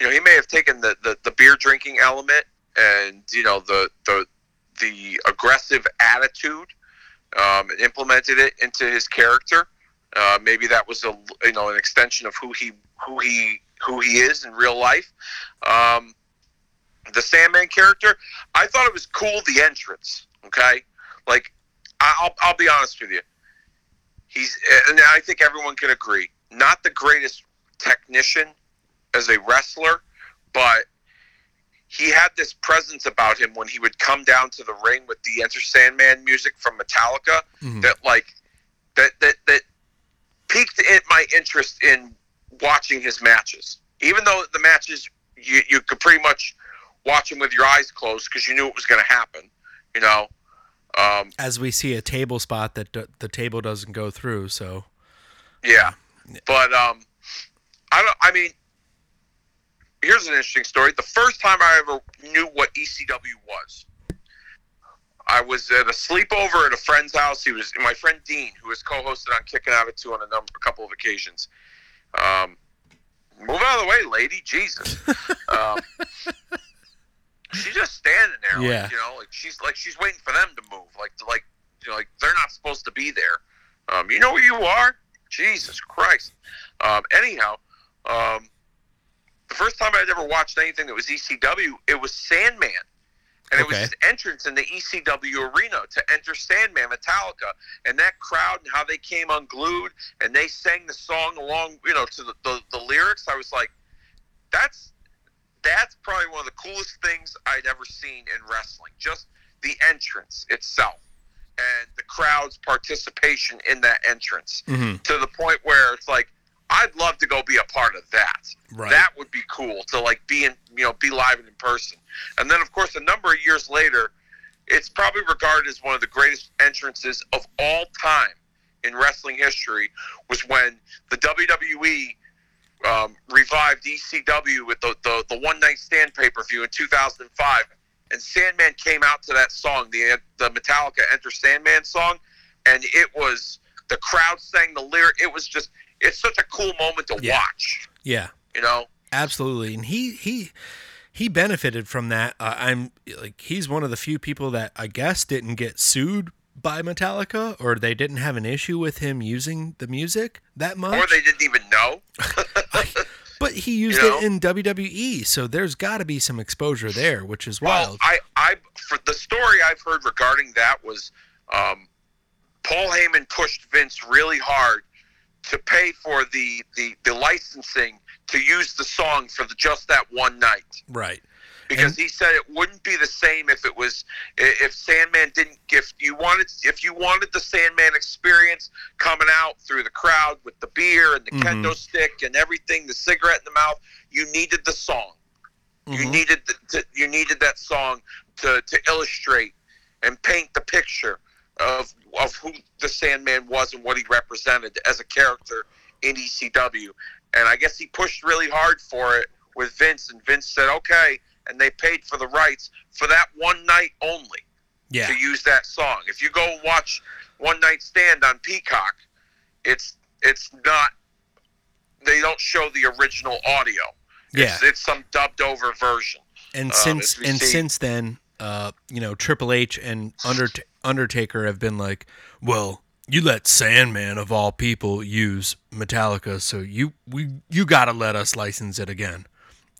you know, he may have taken the, the, the beer drinking element and you know the the the aggressive attitude um, and implemented it into his character. Uh, maybe that was a you know an extension of who he who he who he is in real life. Um, the Sandman character, I thought it was cool. The entrance, okay, like I'll I'll be honest with you. He's and I think everyone can agree, not the greatest technician as a wrestler, but he had this presence about him when he would come down to the ring with the Enter Sandman music from Metallica Mhm. that like that that that piqued it, my interest in watching his matches. Even though the matches you you could pretty much watch them with your eyes closed because you knew it was going to happen. You know, um, As we see a table spot that d- the table doesn't go through, so Yeah, but um, I don't. I mean, here's an interesting story. The first time I ever knew what ECW was, I was at a sleepover at a friend's house. He was my friend Dean, who was co-hosted on Kicking Out at Two on a number, a couple of occasions. Um, move out of the way, lady. Jesus. um, she's just standing there, Yeah. like, you know, like she's like she's waiting for them to move, like to, like you know, like they're not supposed to be there. Um, you know where you are? Jesus Christ. Um, anyhow, um, the first time I'd ever watched anything that was ECW, it was Sandman. And it was his entrance in the ECW arena to enter Sandman Metallica. And that crowd and how they came unglued and they sang the song along, you know, to the, the, the lyrics. I was like, that's that's probably one of the coolest things I'd ever seen in wrestling. Just the entrance itself and the crowd's participation in that entrance Mhm. to the point where it's like I'd love to go be a part of that. Right. That would be cool to like be in you know be live and in person. And then of course a number of years later, it's probably regarded as one of the greatest entrances of all time in wrestling history was when the WWE um, revived ECW with the, the, the one night stand pay per view in 2005. And Sandman came out to that song, the the Metallica Enter Sandman song, and it was the crowd sang the lyric. It was just it's such a cool moment to Yeah. watch. yeah, You know, absolutely. And he he he benefited from that. Uh, I'm like he's one of the few people that I guess didn't get sued by Metallica or they didn't have an issue with him using the music that much. or they didn't even know. but he used You know? it in WWE, so there's got to be some exposure there, which is Well, wild. I, I, for the story I've heard regarding that was, um, Paul Heyman pushed Vince really hard to pay for the, the, the licensing to use the song for the just that one night right. Because he said it wouldn't be the same if it was if Sandman didn't if you wanted if you wanted the Sandman experience coming out through the crowd with the beer and the Mhm. kendo stick and everything the cigarette in the mouth you needed the song you Mhm. needed the, to, you needed that song to, to illustrate and paint the picture of of who the Sandman was and what he represented as a character in ECW. And I guess he pushed really hard for it with Vince, and Vince said okay, and they paid for the rights for that one night only Yeah. to use that song. If you go watch One Night Stand on Peacock, it's it's not they don't show the original audio. Yeah. It's, it's some dubbed over version. And Um, since and see- since then, uh, you know, Triple H and Undert- Undertaker have been like, well, you let Sandman of all people use Metallica, so you we you got to let us license it again.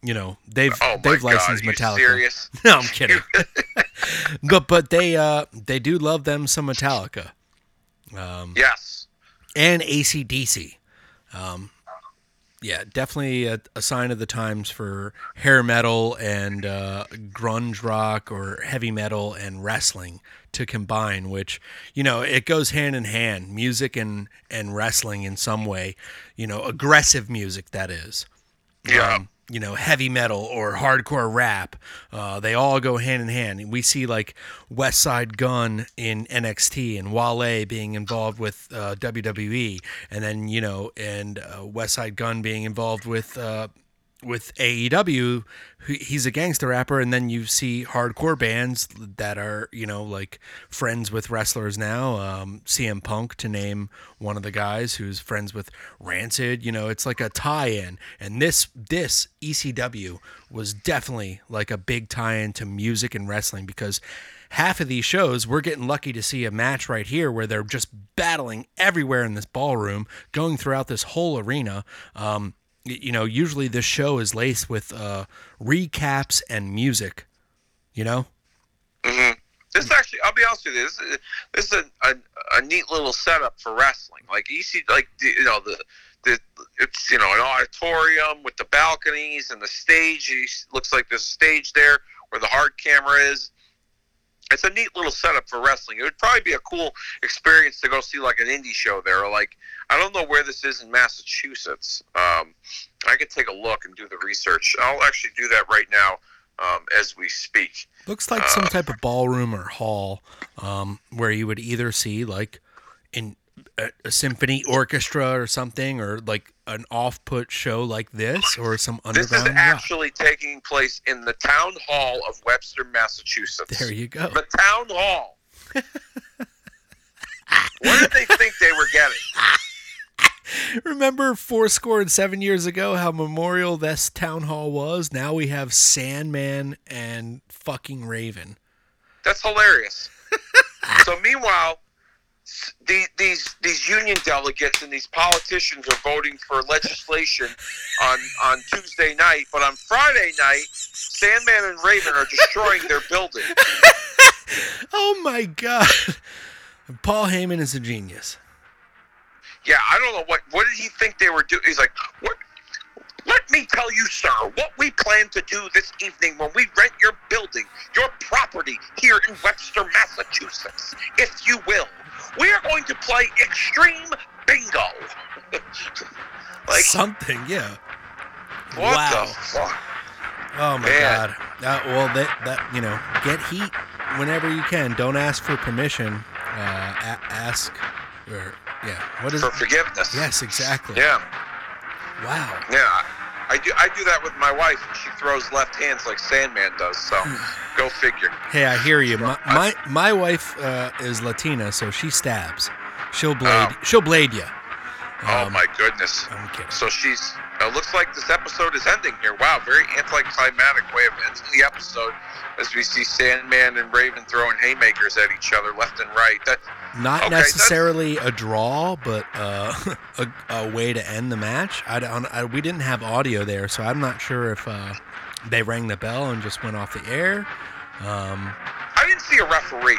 You know, they've Oh they've God, licensed are you Metallica. serious? No, I'm kidding. but but they uh they do love them some Metallica Um, Yes. and ACDC. Um, yeah, definitely a, a sign of the times for hair metal and uh, grunge rock or heavy metal and wrestling to combine, which, you know, it goes hand in hand, music and, and wrestling in some way, you know, aggressive music, that is. Yeah. Um, you know, heavy metal or hardcore rap. Uh, they all go hand in hand. We see like Westside Gunn in NXT and Wale being involved with uh, WWE, and then you know, and uh, Westside Gunn being involved with uh, with AEW. He's a gangster rapper, and then you see hardcore bands that are you know like friends with wrestlers now. Um, CM Punk to name one of the guys who's friends with Rancid. You know, it's like a tie-in, and this this ECW was definitely like a big tie-in to music and wrestling because half of these shows, we're getting lucky to see a match right here where they're just battling everywhere in this ballroom, going throughout this whole arena. Um, you know, usually this show is laced with uh, recaps and music. You know, This is actually, I'll be honest with you, this is, this is a, a, a neat little setup for wrestling. Like you see, like you know the the it's you know an auditorium with the balconies and the stage. It looks like there's a stage there where the hard camera is. It's a neat little setup for wrestling. It would probably be a cool experience to go see like an indie show there, or like I don't know where this is in Massachusetts. Um, I could take a look and do the research. I'll actually do that right now um, as we speak. looks like some type of ballroom or hall um, where you would either see like in a, a symphony orchestra or something, or like an off-put show like this, or some underground. This is rock. actually taking place in the town hall of Webster, Massachusetts. There you go. The town hall. what did they think they were getting? Remember four score and seven years ago how memorial this town hall was? Now we have Sandman and fucking Raven. That's hilarious. so meanwhile, the, these these union delegates and these politicians are voting for legislation on on Tuesday night, but on Friday night, Sandman and Raven are destroying their building. Oh my god. Paul Heyman is a genius. Yeah, I don't know what what did he think they were doing. He's like, what? Let me tell you, sir, what we plan to do this evening when we rent your building, your property here in Webster, Massachusetts, if you will. We are going to play extreme bingo. like, Something, yeah. what wow. the fuck? Oh my Man. god. Uh, well, that that you know, get heat whenever you can. Don't ask for permission. Uh, a- ask, or yeah, what is? For forgiveness. Yes, exactly. Yeah, Wow. yeah. I do. I do that with my wife. and She throws left hands like Sandman does. So, go figure. Hey, I hear you. My my, my wife uh, is Latina, so she stabs. She'll blade. Oh. She'll blade you. Oh Um, my goodness. I'm. So she's. It looks like this episode is ending here. Wow, very anticlimactic way of ending the episode, as we see Sandman and Raven throwing haymakers at each other left and right. That Not Okay, necessarily a draw, but uh, a, a way to end the match. I, don't- I, we didn't have audio there, so I'm not sure if uh, they rang the bell and just went off the air. Um, I didn't see a referee.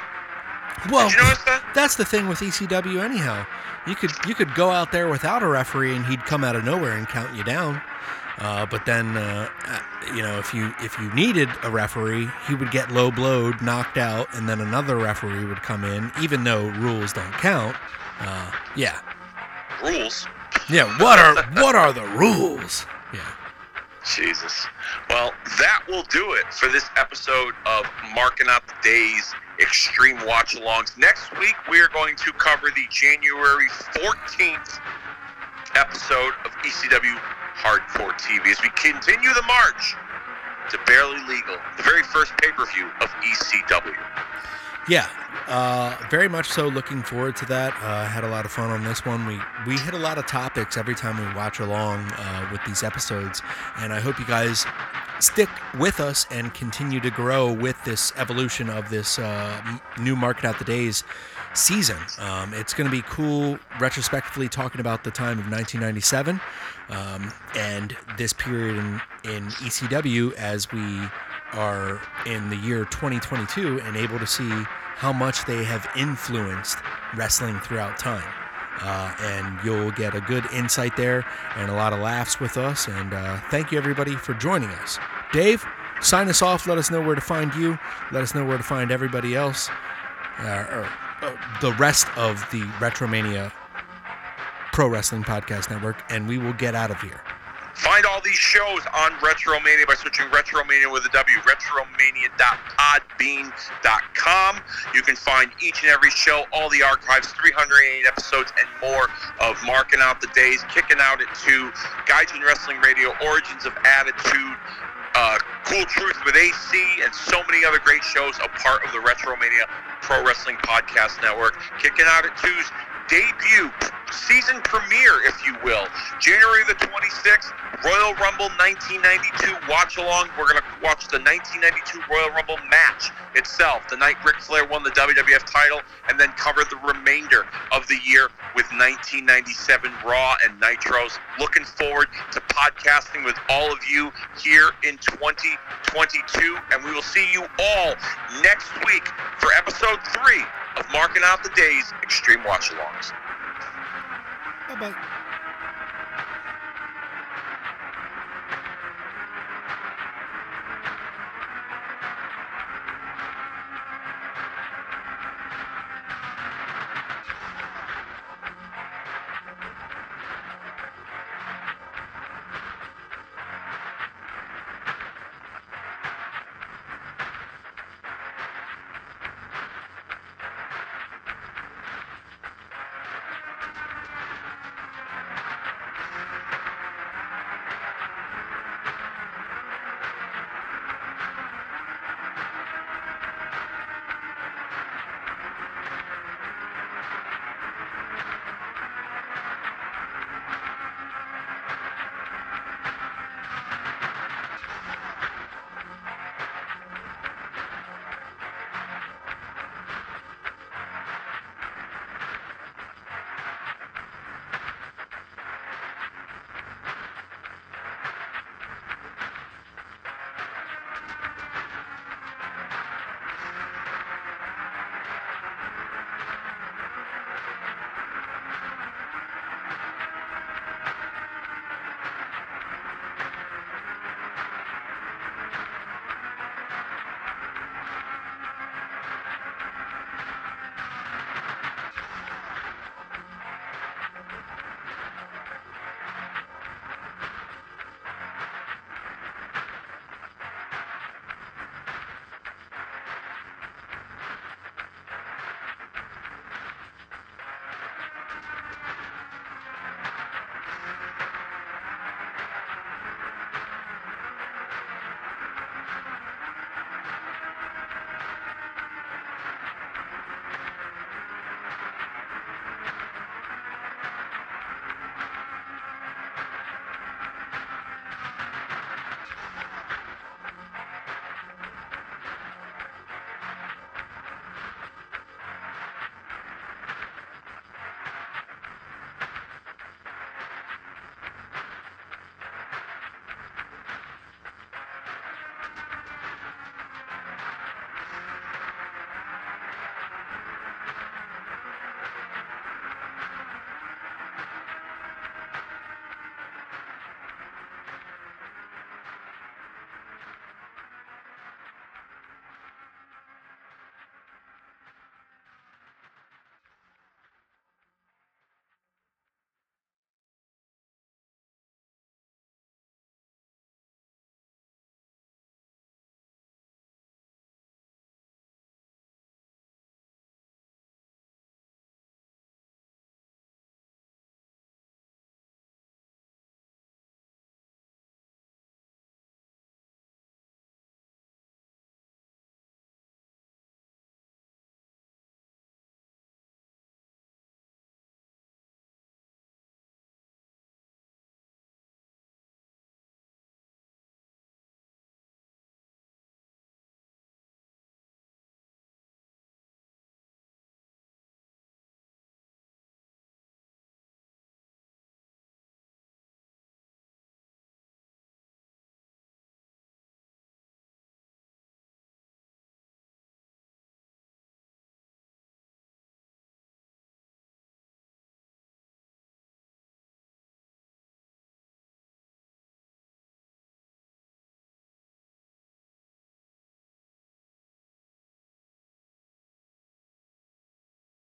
well, Did you notice that? that's the thing with ECW. Anyhow, you could you could go out there without a referee and he'd come out of nowhere and count you down. Uh, but then, uh, uh, you know, if you if you needed a referee, he would get low blowed, knocked out, and then another referee would come in, even though rules don't count. Uh, yeah, Rules. yeah. What are what are the rules? Yeah. Jesus. Well, that will do it for this episode of Marking Out the Days Extreme Watch Alongs. Next week, we are going to cover the January 14th episode of ECW Hardcore TV as we continue the march to Barely Legal, the very first pay per view of ECW. Yeah, uh, very much so. Looking forward to that. Uh, had a lot of fun on this one. We we hit a lot of topics every time we watch along uh, with these episodes, and I hope you guys stick with us and continue to grow with this evolution of this uh, new Marking Out the Days season. Um, it's going to be cool retrospectively talking about the time of 1997 um, and this period in, in ECW as we are in the year 2022 and able to see how much they have influenced wrestling throughout time. Uh, and you'll get a good insight there and a lot of laughs with us. And uh, thank you, everybody, for joining us. Dave, sign us off. Let us know where to find you. Let us know where to find everybody else, uh, or uh, the rest of the Retromania Pro Wrestling Podcast Network, and we will get out of here. Find all these shows on Retromania by searching Retromania with a W, retromania.podbean.com. You can find each and every show, all the archives, 308 episodes, and more of Marking Out the Days, Kicking Out at 2, Gaijin Wrestling Radio, Origins of Attitude, uh, Cool Truth with AC, and so many other great shows, a part of the Retromania Pro Wrestling Podcast Network. Kicking Out at 2's debut season premiere, if you will. January the 26th, Royal Rumble 1992 watch along. We're going to watch the 1992 Royal Rumble match itself, the night Ric Flair won the WWF title, and then cover the remainder of the year with 1997 Raw and Nitros. Looking forward to podcasting with all of you here in 2022, and we will see you all next week for episode three of Marking Out the Days Extreme Watch Alongs. Bye bye.